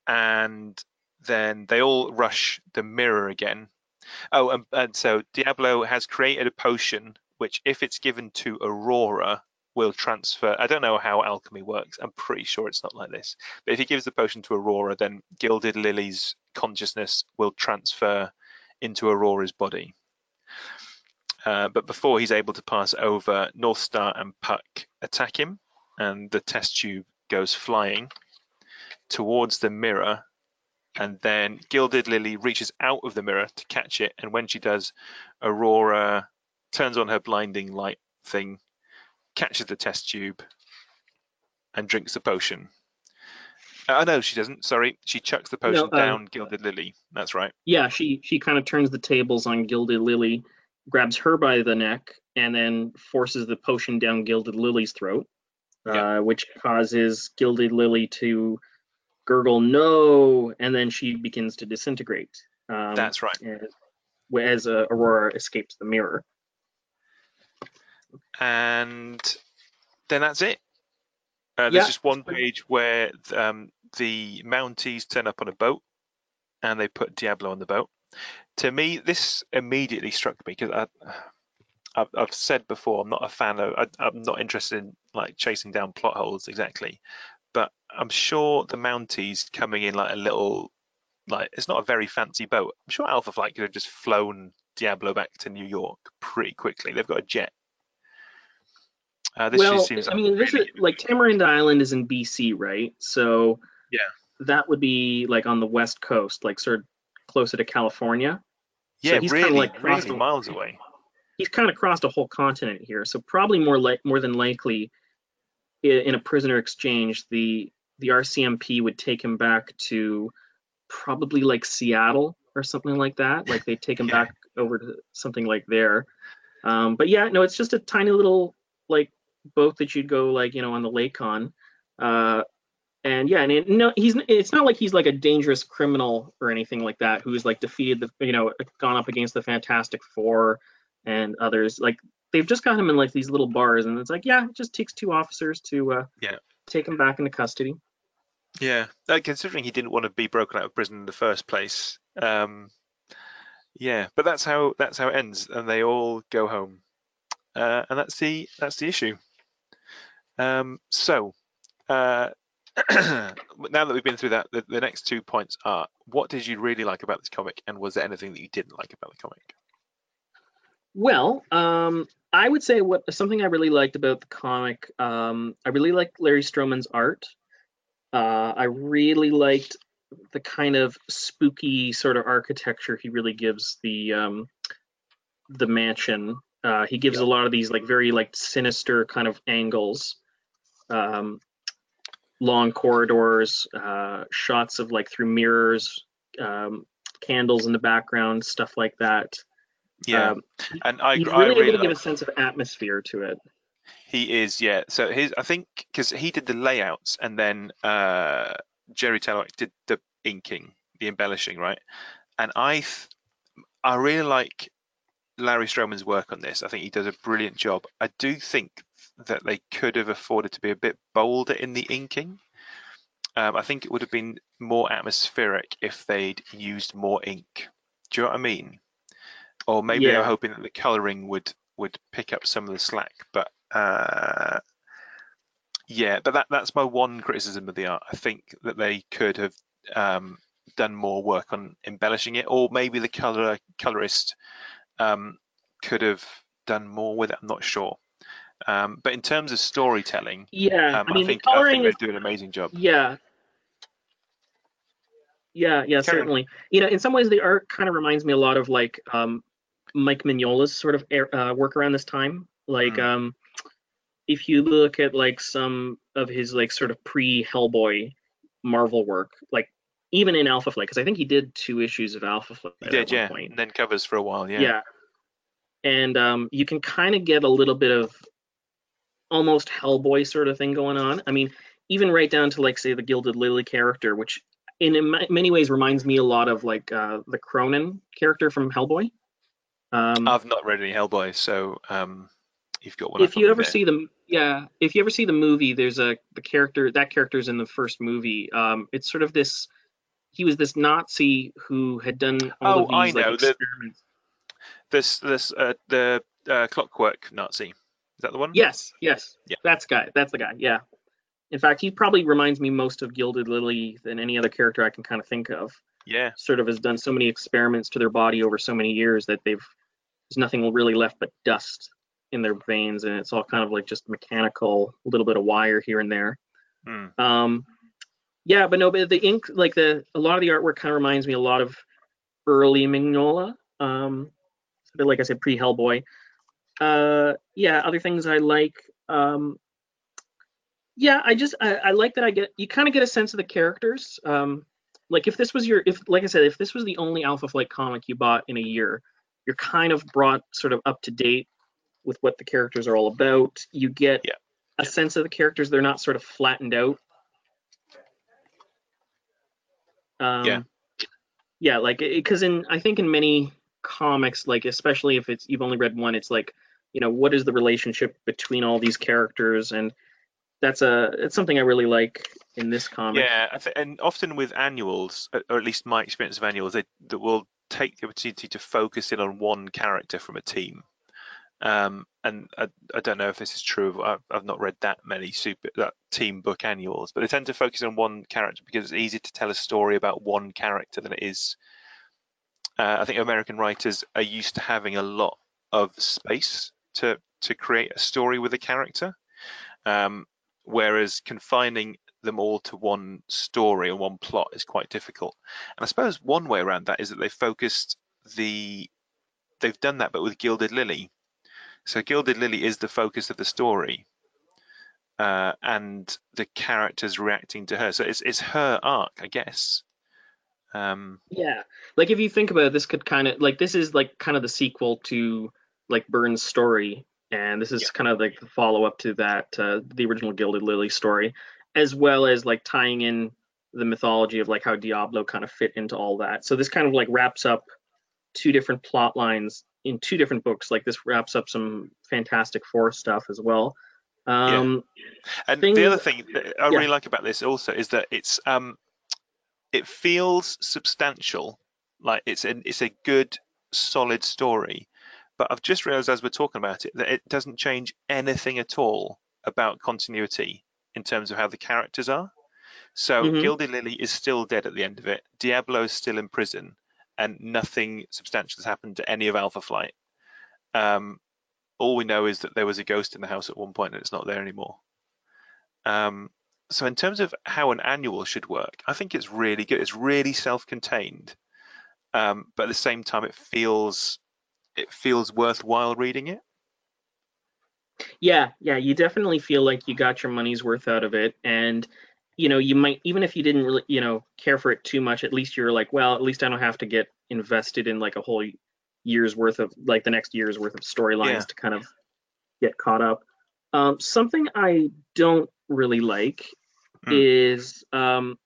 and then they all rush the mirror again. Oh, and, and so Diablo has created a potion which, if it's given to Aurora, will transfer. I don't know how alchemy works. I'm pretty sure it's not like this. But if he gives the potion to Aurora, then Gilded Lily's consciousness will transfer into Aurora's body. Uh, but before he's able to pass over, North Star and Puck attack him, and the test tube goes flying towards the mirror. And then Gilded Lily reaches out of the mirror to catch it, and when she does, Aurora turns on her blinding light thing, catches the test tube, and drinks the potion. Uh, no, she doesn't. Sorry, she chucks the potion uh, down Gilded Lily. That's right. yeah, she she kind of turns the tables on Gilded Lily, grabs her by the neck, and then forces the potion down Gilded Lily's throat, Yeah. uh, which causes Gilded Lily to gurgle no, and then she begins to disintegrate. Um, That's right. As, as uh, Aurora escapes the mirror. and then that's it. Uh, Yeah, there's just one page where um, the Mounties turn up on a boat and they put Diablo on the boat. To me, this immediately struck me because I, I've, I've said before I'm not a fan of. I, I'm not interested in like chasing down plot holes exactly, but I'm sure the Mounties coming in like a little, like it's not a very fancy boat. I'm sure Alpha Flight could have just flown Diablo back to New York pretty quickly. They've got a jet. Uh, this well, just seems I mean, this is like Tamarind Island is in BC, right? So Yeah. that would be like on the west coast, like sort of closer to California. yeah, he's really, like crossed really a- miles away. he's kind of crossed a whole continent here, so probably more like more than likely, in a prisoner exchange, the the RCMP would take him back to probably like Seattle or something like that. Like they'd take him Yeah. back over to something like there. Um, but yeah, no, it's just a tiny little like boat that you'd go like you know on the lake on. Uh, and yeah, and it, no, he's it's not like he's like a dangerous criminal or anything like that who's like defeated the you know gone up against the Fantastic Four and others. Like they've just got him in like these little bars, and it's like yeah, it just takes two officers to uh, Yeah. take him back into custody. Yeah, uh, considering he didn't want to be broken out of prison in the first place. Um, yeah, but that's how that's how it ends, and they all go home, uh, and that's the that's the issue. Um, so, uh, now that we've been through that, the, the next two points are: what did you really like about this comic, and was there anything that you didn't like about the comic? Well, um, I would say what something I really liked about the comic. Um, I really liked Larry Stroman's art. Uh, I really liked the kind of spooky sort of architecture he really gives the um, the mansion. Uh, he gives a lot of these like very like sinister kind of angles, um, long corridors, uh, shots of like through mirrors, um, candles in the background, stuff like that. Yeah, Um, and I, He's I really really able to give a sense of atmosphere to it. He is, yeah. So his, I think, because he did the layouts, and then uh, Jerry Talaoc did the inking, the embellishing, right? And I, I really like Larry Stroman's work on this. I think he does a brilliant job. I do think that they could have afforded to be a bit bolder in the inking. Um, I think it would have been more atmospheric if they'd used more ink. Do you know what I mean? Or maybe they were Yeah. hoping that the colouring would would pick up some of the slack. But uh, yeah, but that that's my one criticism of the art. I think that they could have um, done more work on embellishing it, or maybe the color colorist um, could have done more with it. I'm not sure. Um, but in terms of storytelling, Yeah, um, I mean I think I think is they do an amazing job. yeah. Yeah, yeah, on. certainly. You know, in some ways, the art kind of reminds me a lot of like um, Mike Mignola's sort of air- uh, work around this time. Like, Hmm. um, if you look at like some of his like sort of pre-Hellboy Marvel work, like even in Alpha Flight, because I think he did two issues of Alpha Flight He at did, yeah, point. and then covers for a while, yeah. Yeah. And um, you can kind of get a little bit of almost Hellboy sort of thing going on. I mean, even right down to like say the Gilded Lily character, which in, in many ways reminds me a lot of like uh, the Kroenen character from Hellboy. Um, I've not read any Hellboy, so um, you've got one. if you ever there. see the yeah, if you ever see the movie, there's a the character that character's in the first movie. Um, it's sort of this. He was this Nazi who had done all Oh, of these I like, know, the- experiments. this this uh, the uh, Clockwork Nazi, that the one? Yes, yes. Yeah. That's guy. That's the guy. Yeah. In fact, he probably reminds me most of Gilded Lily than any other character I can kind of think of. Yeah, Sort of has done so many experiments to their body over so many years that they've there's nothing really left but dust in their veins, and it's all kind of like just mechanical, a little bit of wire here and there. Hmm. Um, yeah, but no, but the ink, like the a lot of the artwork kind of reminds me a lot of early Mignola. Um, like I said, pre Hellboy. Uh, yeah, other things I like. Um, yeah, I just I, I like that I get you kind of get a sense of the characters. Um, like if this was your if like I said, if this was the only Alpha Flight comic you bought in a year, you're kind of brought sort of up to date with what the characters are all about. You get Yeah. a sense of the characters. They're not sort of flattened out. Um, Yeah. Yeah, like because in I think in many comics, like especially if it's you've only read one, it's like you know what is the relationship between all these characters, and that's a it's something I really like in this comic. yeah, and often with annuals, or at least my experience of annuals, they that will take the opportunity to focus in on one character from a team. Um, and I, I don't know if this is true. I've, I've not read that many super that team book annuals, but they tend to focus on one character because it's easier to tell a story about one character than it is. Uh, I think American writers are used to having a lot of space to to create a story with a character, um, whereas confining them all to one story or one plot is quite difficult. And I suppose one way around that is that they focused the they've done that, but with Gilded Lily. So Gilded Lily is the focus of the story, uh, and the characters reacting to her. So it's it's her arc, I guess. Um, Yeah, like if you think about it, this could kind of like this is like kind of the sequel to like Byrne's story, and this is Yeah. kind of like the follow up to that uh, the original Gilded Lily story, as well as like tying in the mythology of like how Diablo kind of fit into all that. So this kind of like wraps up two different plot lines in two different books. Like this wraps up some Fantastic Four stuff as well. Um, And things- the other thing that I yeah. really like about this also is that it's um, it feels substantial, like it's an it's a good solid story. But I've just realised as we're talking about it that it doesn't change anything at all about continuity in terms of how the characters are. So Mhm. Gilded Lily is still dead at the end of it. Diablo is still in prison, and nothing substantial has happened to any of Alpha Flight. Um, all we know is that there was a ghost in the house at one point and it's not there anymore. Um, so in terms of how an annual should work, I think it's really good. It's really self-contained, um, but at the same time, it feels it feels worthwhile reading it. Yeah, yeah, you definitely feel like you got your money's worth out of it, and you know, you might even if you didn't really, you know, care for it too much, at least you're like, well, at least I don't have to get invested in like a whole year's worth of like the next year's worth of storylines Yeah. to kind of get caught up. Um, something I don't really like Hmm. is um,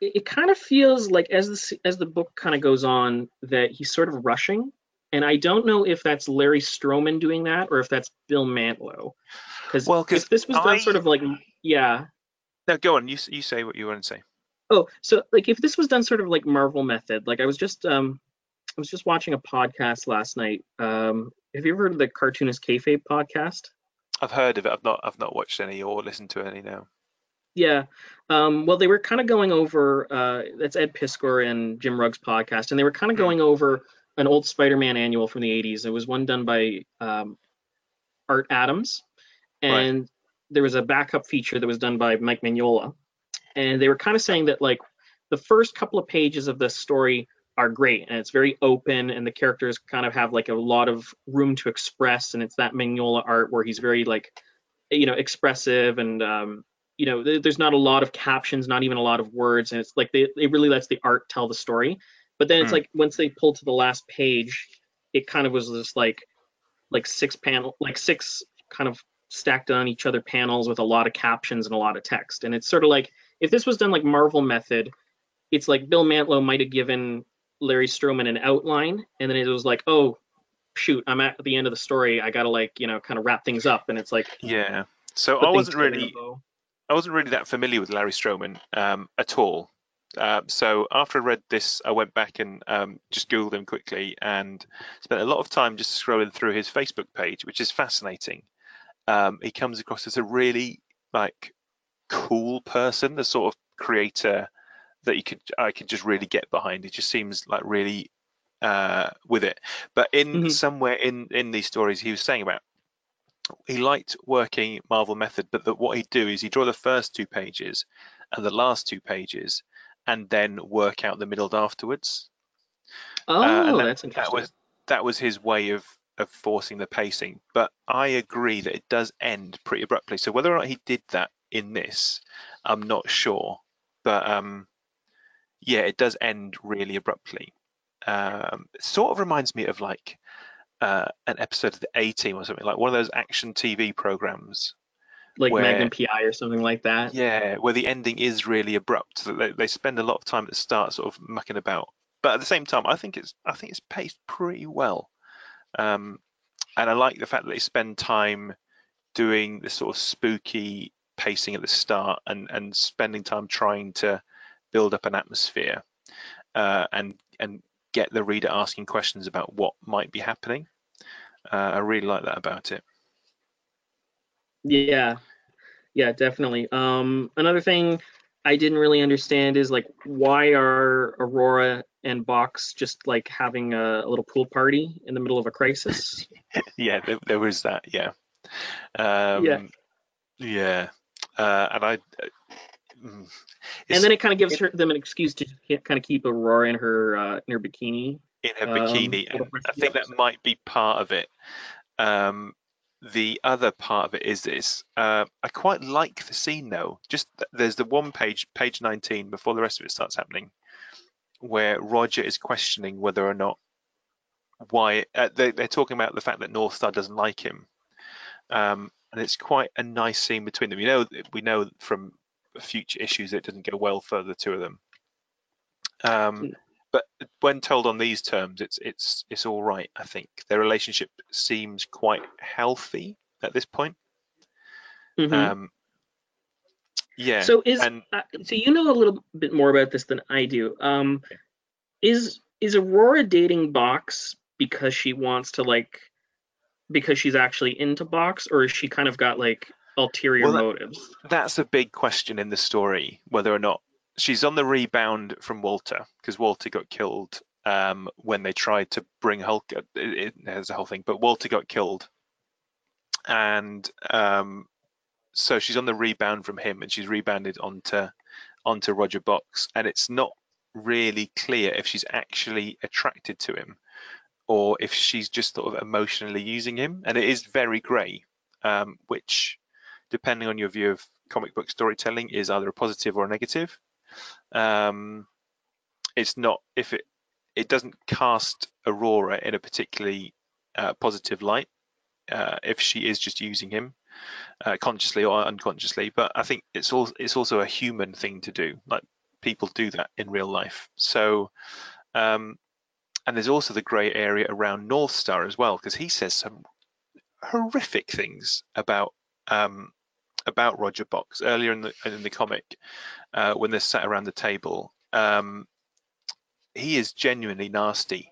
it, it kind of feels like as the as the book kind of goes on that he's sort of rushing, and I don't know if that's Larry Stroman doing that or if that's Bill Mantlo. Because Well, if this was done I- sort of like yeah, No, go on. You you say what you want to say. Oh, so like if this was done sort of like Marvel method, like I was just um I was just watching a podcast last night. Um have you ever heard of the cartoonist kayfabe podcast? I've heard of it. I've not I've not watched any or listened to any now. Yeah. Um well they were kind of going over uh that's Ed Piskor and Jim Rugg's podcast, and they were kind of Hmm. going over an old Spider-Man annual from the 80s. It was one done by um Art Adams. Right. And there was a backup feature that was done by Mike Mignola. And they were kind of saying that like the first couple of pages of this story are great and it's very open and the characters kind of have like a lot of room to express and it's that Mignola art where he's very like you know expressive and um you know th- there's not a lot of captions not even a lot of words and it's like they, it really lets the art tell the story but then it's Hmm. like once they pulled to the last page it kind of was just like like six panel like six kind of stacked on each other panels with a lot of captions and a lot of text and it's sort of like if this was done like marvel method it's like bill mantlo might have given larry stroman an outline and then it was like oh shoot i'm at the end of the story i gotta like you know kind of wrap things up and it's like Yeah. So I wasn't together in a really. I wasn't really that familiar with Larry Stroman um, at all. Uh, so after I read this, I went back and um, just googled him quickly and spent a lot of time just scrolling through his Facebook page, which is fascinating. Um, he comes across as a really like cool person, the sort of creator that you could I could just really get behind. He just seems like really uh, with it. But in Mhm. somewhere in in these stories, he was saying about he liked working Marvel method, but that what he'd do is he'd draw the first two pages and the last two pages, and then work out the middle afterwards. oh Uh, that- that's That was that was his way of of forcing the pacing. But I agree that it does end pretty abruptly. So whether or not he did that in this, I'm not sure. But um, yeah, it does end really abruptly. Um, sort of reminds me of like uh, an episode of the A Team or something, like one of those action TV programs like where- magnum pi or something like that Yeah, where the ending is really abrupt. So they, they spend a lot of time at the start sort of mucking about. But at the same time, I think it's I think it's paced pretty well. Um, and I like the fact that they spend time doing this sort of spooky pacing at the start and and spending time trying to build up an atmosphere uh, and and get the reader asking questions about what might be happening. Uh, I really like that about it. Yeah, yeah, definitely. Um, another thing I didn't really understand is like why are Aurora and Box just like having a, a little pool party in the middle of a crisis? yeah, there, there was that. Yeah. Um, Yeah. Yeah. Uh, and I. Uh, mm, and then it kind of gives her them an excuse to kind of keep Aurora in her uh, in her bikini. in her um, bikini, and I think that might be part of it. Um, the other part of it is this. Uh, I quite like the scene though. Just there's the one page, page 19, before the rest of it starts happening, where Roger is questioning whether or not why uh, they, they're talking about the fact that North Star doesn't like him, um, and it's quite a nice scene between them. You know, we know from future issues that it doesn't go well for the two of them. Um, Mm. But when told on these terms, it's it's it's all right. I think their relationship seems quite healthy at this point. Mhm. Um, yeah, so is and uh, so you know a little bit more about this than I do. Um, is is Aurora dating Box because she wants to like because she's actually into Box, or is she kind of got like ulterior Well, that- motives? that's a big question in the story whether or not she's on the rebound from Walter because Walter got killed um, when they tried to bring Hulk. It, it, there's a whole thing, but Walter got killed, and um, so she's on the rebound from him, and she's rebounded onto onto Roger Bochs, and it's not really clear if she's actually attracted to him or if she's just sort of emotionally using him, and it is very grey, um, which, depending on your view of comic book storytelling, is either a positive or a negative. Um, it's not if it it doesn't cast Aurora in a particularly uh, positive light uh, if she is just using him uh, consciously or unconsciously. But I think it's also it's also a human thing to do. Like people do that in real life. So, um, and there's also the grey area around North Star as well because he says some horrific things about um, about Roger Bochs earlier in the in the comic uh, when they're sat around the table. Um, he is genuinely nasty.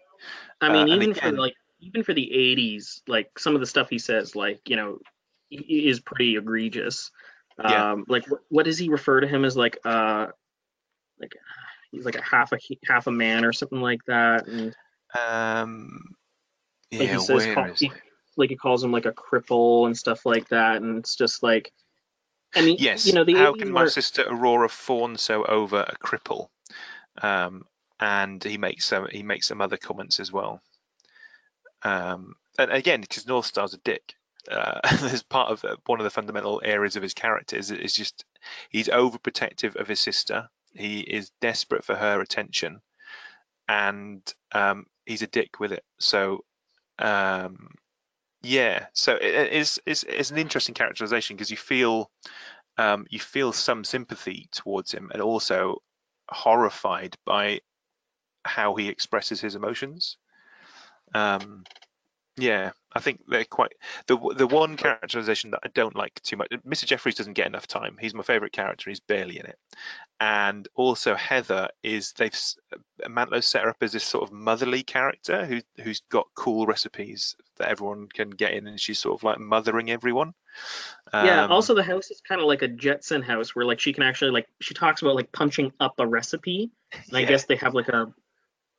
I mean, Uh, even again- for like even for the 80s, like some of the stuff he says, like you know, is pretty egregious. Yeah. Um, like what, what does he refer to him as? Like uh, like he's like a half a half a man or something like that, and Um, like yeah, he says, where call- is he- like he calls him like a cripple and stuff like that, and it's just like, I mean, Yes. you know, How can my were- sister Aurora fawn so over a cripple? Um, and he makes some he makes some other comments as well. Um, and again, because North Star's a dick. Uh, as part of uh, one of the fundamental areas of his character is, is just he's overprotective of his sister. He is desperate for her attention, and um, he's a dick with it. So, um, yeah. So it, is it's an interesting characterization because you feel um, you feel some sympathy towards him and also horrified by how he expresses his emotions. Um, yeah, I think they're quite the the one characterization that I don't like too much. Mr. Jeffries doesn't get enough time. He's my favorite character. He's barely in it, and also Heather is they've Mantlo set her up as this sort of motherly character who who's got cool recipes that everyone can get in, and she's sort of like mothering everyone. Yeah. Um, also, the house is kind of like a Jetson house where like she can actually like she talks about like punching up a recipe, and I guess they have like a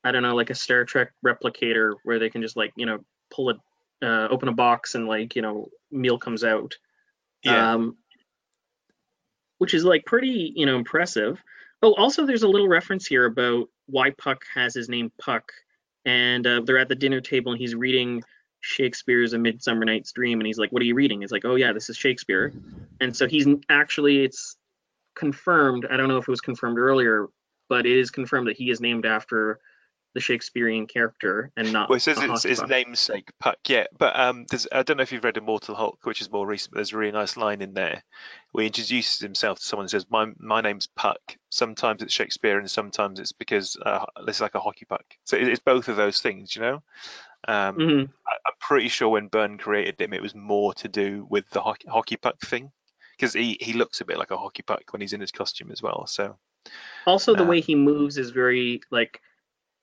I don't know like a Star Trek replicator where they can just like you know pull it uh, open a box and like you know meal comes out. yeah. Um, which is like pretty you know impressive. Oh, also there's a little reference here about why Puck has his name Puck, and uh, they're at the dinner table and he's reading Shakespeare's A Midsummer Night's Dream, and he's like, "What are you reading?" He's like, "Oh yeah, this is Shakespeare," and so he's actually it's confirmed. I don't know if it was confirmed earlier, but it is confirmed that he is named after the Shakespearean character and not. Well, it says it's his namesake Puck, yeah. But um, there's I don't know if you've read Immortal Hulk, which is more recent. But there's a really nice line in there where he introduces himself to someone and says, "My my name's Puck." Sometimes it's Shakespeare, and sometimes it's because uh, it's like a hockey puck. So it- it's both of those things, you know. Um, Mhm. I, I'm pretty sure when Byrne created him, it was more to do with the hockey, hockey puck thing, because he he looks a bit like a hockey puck when he's in his costume as well. So Also, the Uh, way he moves is very like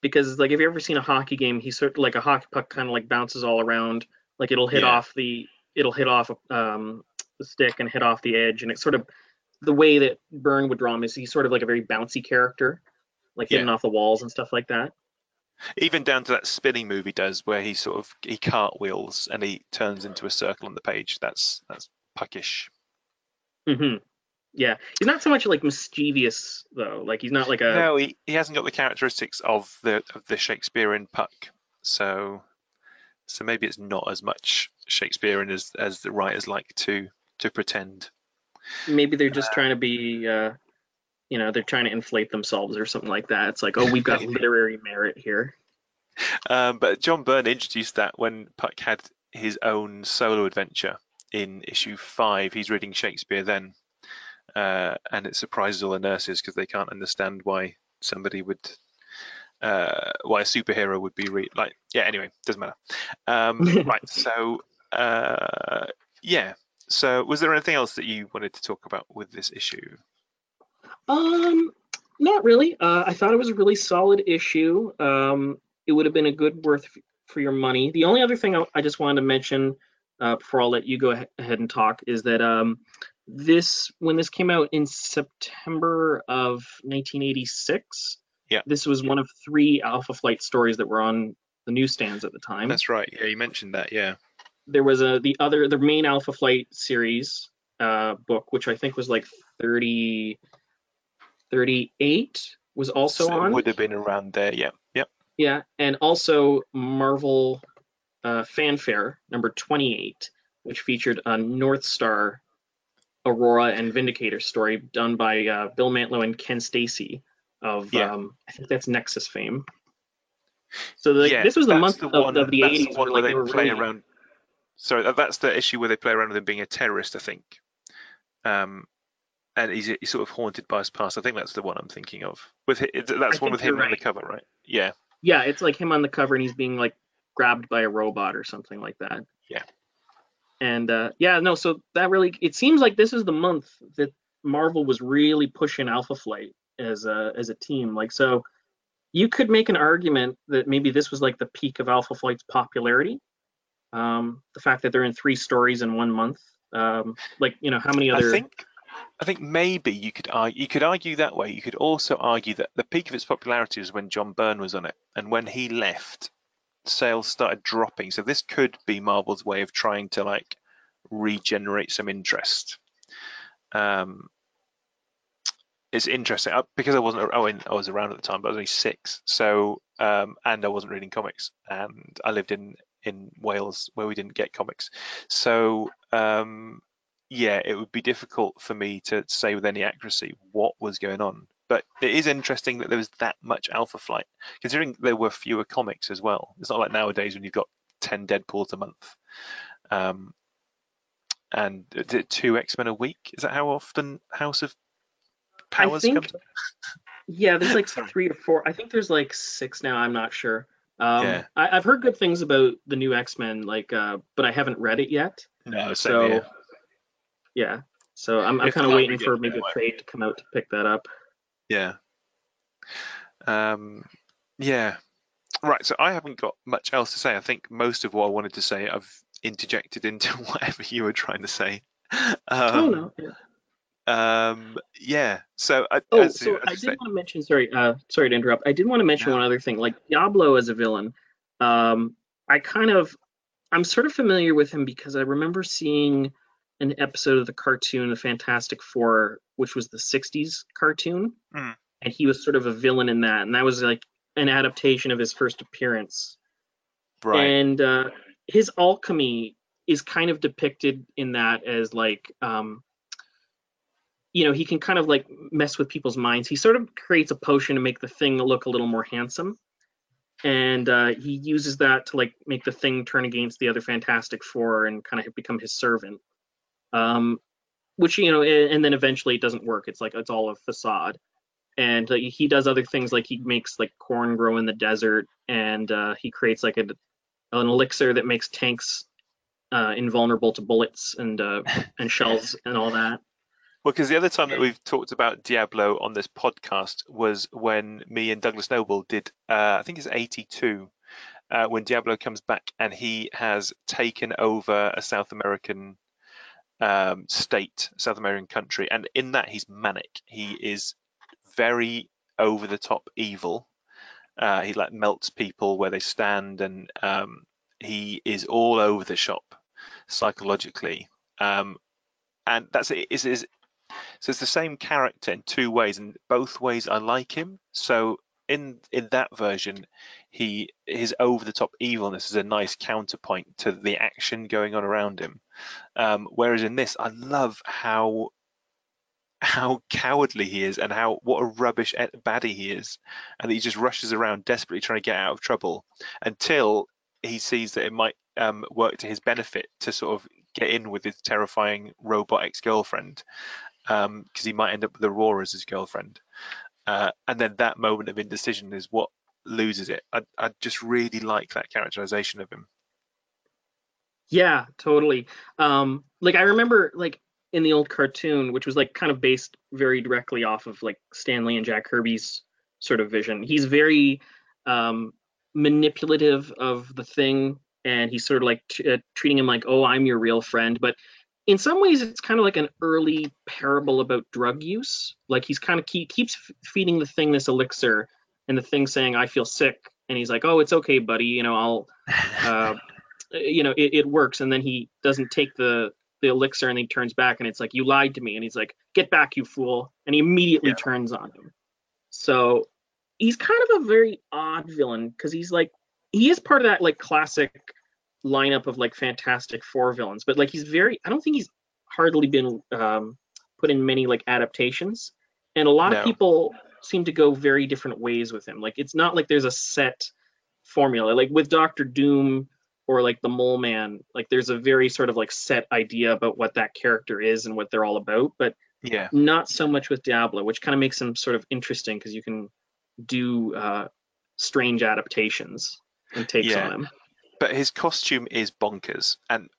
because like if you ever seen a hockey game, he's sort of like a hockey puck kind of like bounces all around. Like it'll hit Yeah. off the it'll hit off um, the stick and hit off the edge, and it's sort of the way that Byrne would draw him is he's sort of like a very bouncy character, like Yeah. hitting off the walls and stuff like that. even down to that spinning move he does, where he sort of he cartwheels and he turns into a circle on the page. That's that's puckish. hmm Yeah, he's not so much like mischievous though. Like he's not like a no, he, he hasn't got the characteristics of the of the Shakespearean puck. So so maybe it's not as much Shakespearean as as the writers like to to pretend. maybe they're just trying to be uh you know they're trying to inflate themselves or something like that. It's like oh we've got literary merit here. Um, but John Byrne introduced that when Puck had his own solo adventure in issue five. He's reading Shakespeare then, uh, and it surprises all the nurses because they can't understand why somebody would, uh, why a superhero would be re- like. Yeah. Anyway, doesn't matter. Um, right. So, uh, yeah. So, was there anything else that you wanted to talk about with this issue? Um, not really. Uh, I thought it was a really solid issue. Um, it would have been a good worth for your money. The only other thing I, I just wanted to mention uh, before I'll let you go ahead and talk is that um, this when this came out in September of 1986, Yeah. This was one of three Alpha Flight stories that were on the newsstands at the time. That's right. Yeah, you mentioned that. Yeah. there was a the other the main Alpha Flight series uh, book, which I think was like 30, 38, was also So it on. would have been around there. Yeah. Yep. Yeah, and also Marvel uh, Fanfare number 28, which featured a North Star, Aurora, and Vindicator story done by uh, Bill Mantlo and Ken Steacy of Yeah. um, I think that's Nexus fame. So like yeah, this was the month the of, one, of the 80s one where where like they they were play really around. Sorry, that's the issue where they play around with him being a terrorist, I think. Um, and he's, he's sort of haunted by his past. I think that's the one I'm thinking of. With that's one with him you're on the cover, right? Yeah. Yeah, it's like him on the cover and he's being like grabbed by a robot or something like that. Yeah. And uh, yeah, no, so that really it seems like this is the month that Marvel was really pushing Alpha Flight as a as a team. Like so you could make an argument that maybe this was like the peak of Alpha Flight's popularity. Um, the fact that they're in three stories in one month. Um, like, you know, how many other I think I think maybe you could argue you could argue that way. You could also argue that the peak of its popularity was when John Byrne was on it, and when he left, sales started dropping. So this could be Marvel's way of trying to like regenerate some interest. Um, it's interesting uh, because I wasn't. Oh, I was around at the time, but I was only six. So um, and I wasn't reading comics, and I lived in in Wales where we didn't get comics. So um, yeah, it would be difficult for me to say with any accuracy what was going on. But it is interesting that there was that much Alpha Flight, considering there were fewer comics as well. It's not like nowadays when you've got 10 Deadpools a month. Um, and two X-Men a week? Is that how often House of Powers think comes? Yeah, there's like three or four. I think there's like six now. I'm not sure. Um, Yeah. I, I've heard good things about the new X Men, like, uh, but I haven't read it yet. No, So, here. yeah. So I'm, I'm kind of waiting for maybe a trade to come out to pick that up. Yeah. Um, yeah. Right. So I haven't got much else to say. I think most of what I wanted to say, I've interjected into whatever you were trying to say. Um, oh no. Yeah. Um, yeah. So, I, Oh, as, so as I did want to mention. Sorry, uh, sorry to interrupt. I did want to mention No. one other thing. Like Diablo as a villain, um, I kind of, I'm sort of familiar with him because I remember seeing an episode of the cartoon, The Fantastic Four, which was the '60s cartoon, Mm. and he was sort of a villain in that, and that was like an adaptation of his first appearance. right. And uh, his alchemy is kind of depicted in that as like, um, you know, he can kind of like mess with people's minds. He sort of creates a potion to make the thing look a little more handsome. And uh, he uses that to like make the thing turn against the other Fantastic Four and kind of become his servant. Um, which you know, and, and then eventually it doesn't work. It's like it's all a facade. And uh, he does other things like he makes like corn grow in the desert, and uh, he creates like a, an elixir that makes tanks uh, invulnerable to bullets and uh, and shells and all that. Well, because the other time that we've talked about Diablo on this podcast was when me and Douglas Noble did, uh, I think it's 82, uh, when Diablo comes back and he has taken over a South American um, state, South American country, and in that he's manic. He is very over the top evil. Uh, he like melts people where they stand, and um, he is all over the shop psychologically. Um, and that's it. Is is so it's the same character in two ways, and both ways I like him. So in in that version, he his over the top evilness is a nice counterpoint to the action going on around him. Um, whereas in this, I love how how cowardly he is and how what a rubbish baddie he is, and he just rushes around desperately trying to get out of trouble until he sees that it might um, work to his benefit to sort of get in with his terrifying robot ex-girlfriend because he might end up with Aurora as his girlfriend. Uh, and then that moment of indecision is what loses it. I, I just really like that characterization of him. Yeah, totally. Um, like I remember like in the old cartoon, which was like kind of based very directly off of like Stan Lee and Jack Kirby's sort of vision. He's very um, manipulative of the thing, and he's sort of like t- uh, treating him like, "Oh, I'm your real friend." But in some ways, it's kind of like an early parable about drug use. Like he's kind of keep, keeps feeding the thing this elixir and the thing saying I feel sick, and he's like, oh, it's okay, buddy. You know, I'll, uh, you know, it, it works. And then he doesn't take the the elixir, and he turns back, and it's like you lied to me, and he's like, get back, you fool, and he immediately Yeah. turns on him. So he's kind of a very odd villain because he's like he is part of that like classic lineup of like Fantastic Four villains, but like he's very I don't think he's hardly been um, put in many like adaptations, and a lot No. of people seem to go very different ways with him. Like it's not like there's a set formula. Like with Doctor Doom or like the Mole Man, like there's a very sort of like set idea about what that character is and what they're all about, but Yeah, not so much with Diablo, which kind of makes him sort of interesting because you can do uh, strange adaptations and takes Yeah. on him. but his costume is bonkers. And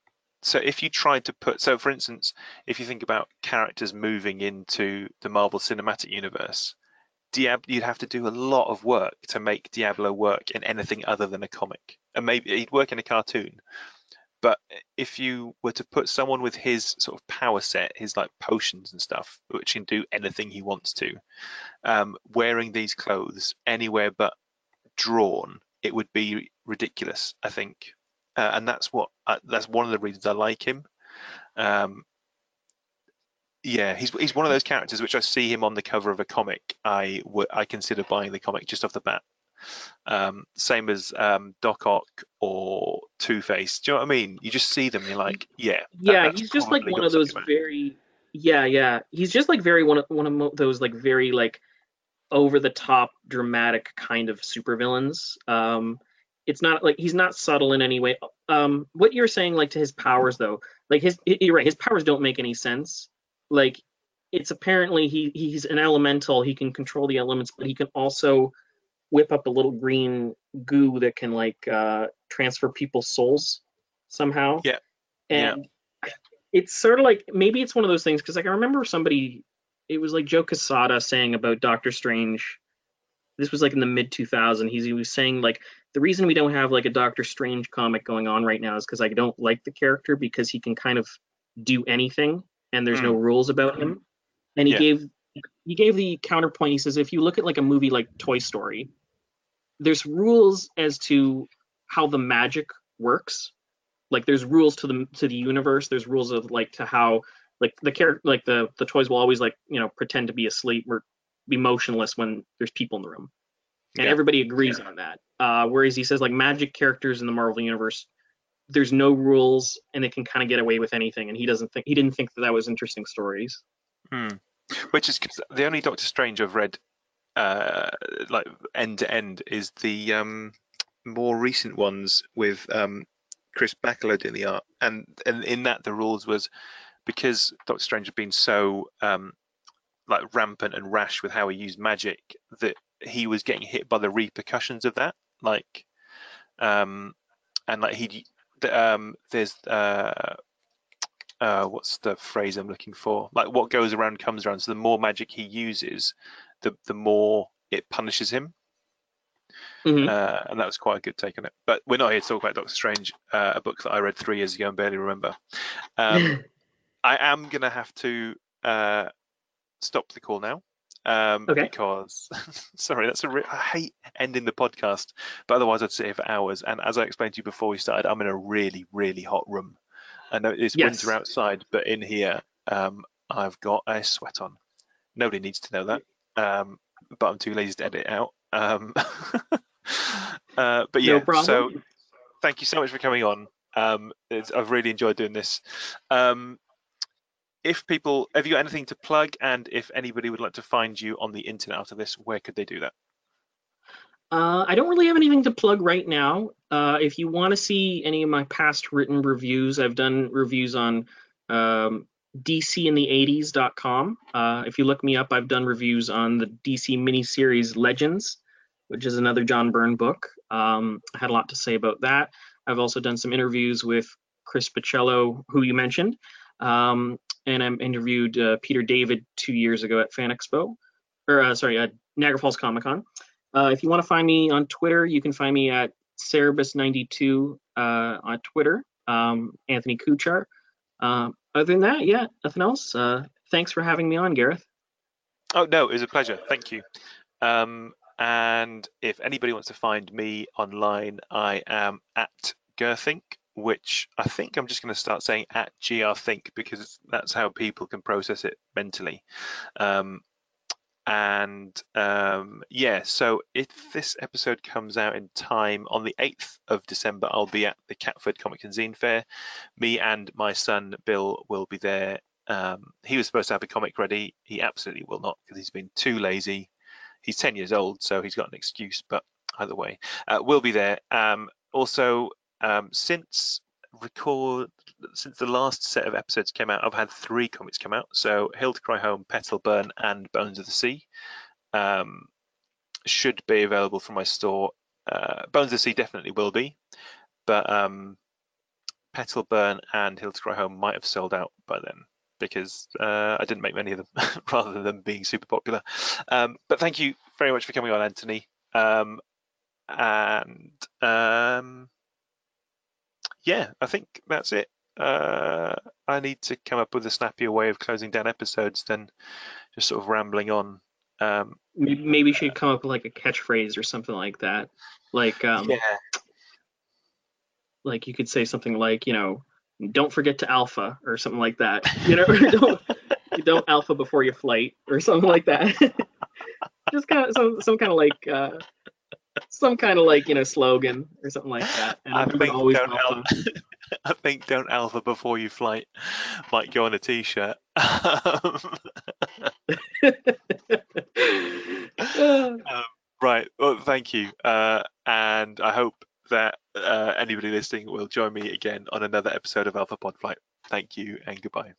so if you tried to put, so for instance, if you think about characters moving into the Marvel Cinematic Universe, Diab- you'd have to do a lot of work to make Diablo work in anything other than a comic. And maybe he'd work in a cartoon. But if you were to put someone with his sort of power set, his like potions and stuff, which can do anything he wants to, um, wearing these clothes anywhere but drawn, it would be ridiculous. I think, uh, and that's what uh, that's one of the reasons I like him. Um, yeah, he's he's one of those characters which I see him on the cover of a comic. I would I consider buying the comic just off the bat. Um, same as um, Doc Ock or Two Face. Do you know what I mean? You just see them, you're like, yeah, yeah, that's he's just like one of those something about it. very yeah, yeah. He's just like very one of one of mo- those like very like over the top dramatic kind of supervillains. Um it's not like he's not subtle in any way. Um what you're saying like to his powers though, like his you're right, his powers don't make any sense. Like it's apparently he he's an elemental, he can control the elements, but he can also whip up a little green goo that can like uh transfer people's souls somehow. Yeah. Yeah. And it's sort of like maybe it's one of those things because like I remember somebody it was like Joe Quesada saying about Doctor Strange. This was like in the mid 2000s. He was saying like the reason we don't have like a Doctor Strange comic going on right now is because I don't like the character because he can kind of do anything and there's no rules about him. And he Yeah. gave he gave the counterpoint. He says if you look at like a movie like Toy Story, there's rules as to how the magic works. Like there's rules to the to the universe. There's rules of like to how like the character like the the toys will always like you know pretend to be asleep or be motionless when there's people in the room, and Yeah. everybody agrees on that. Uh, whereas he says like magic characters in the Marvel universe, there's no rules and they can kind of get away with anything. And he doesn't think he didn't think that that was interesting stories. Hmm. Which is the only Doctor Strange I've read, uh, like end to end, is the um, more recent ones with um, Chris Bachalo doing the art, and and in that the rules was because Doctor Strange had been so um, like rampant and rash with how he used magic that he was getting hit by the repercussions of that, like, um, and like he, um, there's uh, uh, what's the phrase I'm looking for? Like what goes around comes around. So the more magic he uses, the the more it punishes him. Mhm. Uh, and that was quite a good take on it. But we're not here to talk about Doctor Strange, uh, a book that I read three years ago and barely remember. Um, I am gonna have to uh, stop the call now. Um, Okay. Because, sorry, that's a re- I hate ending the podcast, but otherwise I'd sit here for hours. And as I explained to you before we started, I'm in a really, really hot room. I know it's Yes. winter outside, but in here, um, I've got a sweat on. Nobody needs to know that, um, but I'm too lazy to edit out. Um, uh, but yeah, no so thank you so much for coming on. Um, it's, I've really enjoyed doing this. Um, if people, have you got anything to plug? And if anybody would like to find you on the internet after this, where could they do that? Uh, I don't really have anything to plug right now. Uh, if you want to see any of my past written reviews, I've done reviews on um, DCinThe80s.com. Uh, if you look me up, I've done reviews on the DC miniseries Legends, which is another John Byrne book. Um, I had a lot to say about that. I've also done some interviews with Chris Bachalo, who you mentioned, um, and I interviewed uh, Peter David two years ago at Fan Expo, or uh, sorry, Niagara Falls Comic Con. Uh, if you want to find me on Twitter, you can find me at Cerebus92 uh, on Twitter. Um, Anthony Kuchar. Um, other than that, yeah, nothing else. Uh, thanks for having me on, Gareth. Oh no, it was a pleasure. Thank you. Um, and if anybody wants to find me online, I am at Gerthink, which I think I'm just going to start saying at grthink because that's how people can process it mentally. Um, and um, yeah, so if this episode comes out in time on the 8th of December, I'll be at the Catford Comic and Zine Fair. Me and my son Bill will be there. Um, he was supposed to have a comic ready. He absolutely will not because he's been too lazy. He's 10 years old, so he's got an excuse, but either way, uh, we'll be there. Um, also, um, since record since the last set of episodes came out, I've had three comics come out. So Hill to Cry Home, Petal Burn, and Bones of the Sea um, should be available from my store. Uh, Bones of the Sea definitely will be, but um, Petal Burn and Hill to Cry Home might have sold out by then because uh, I didn't make many of them rather than being super popular. Um, but thank you very much for coming on, Anthony. Um, and um, yeah, I think that's it. Uh, I need to come up with a snappier way of closing down episodes than just sort of rambling on. Um, Maybe you should come up with like a catchphrase or something like that. Like, um, yeah, like you could say something like, you know, don't forget to alpha or something like that. You know, don't, don't alpha before your flight or something like that. Just kind of some some kind of like uh, some kind of like you know slogan or something like that. And I think always don't alpha. alpha. I think don't alpha before you flight might go on a t-shirt. Um, right. Well, thank you, uh, and I hope that uh, anybody listening will join me again on another episode of Alpha Pod Flight. Thank you and goodbye.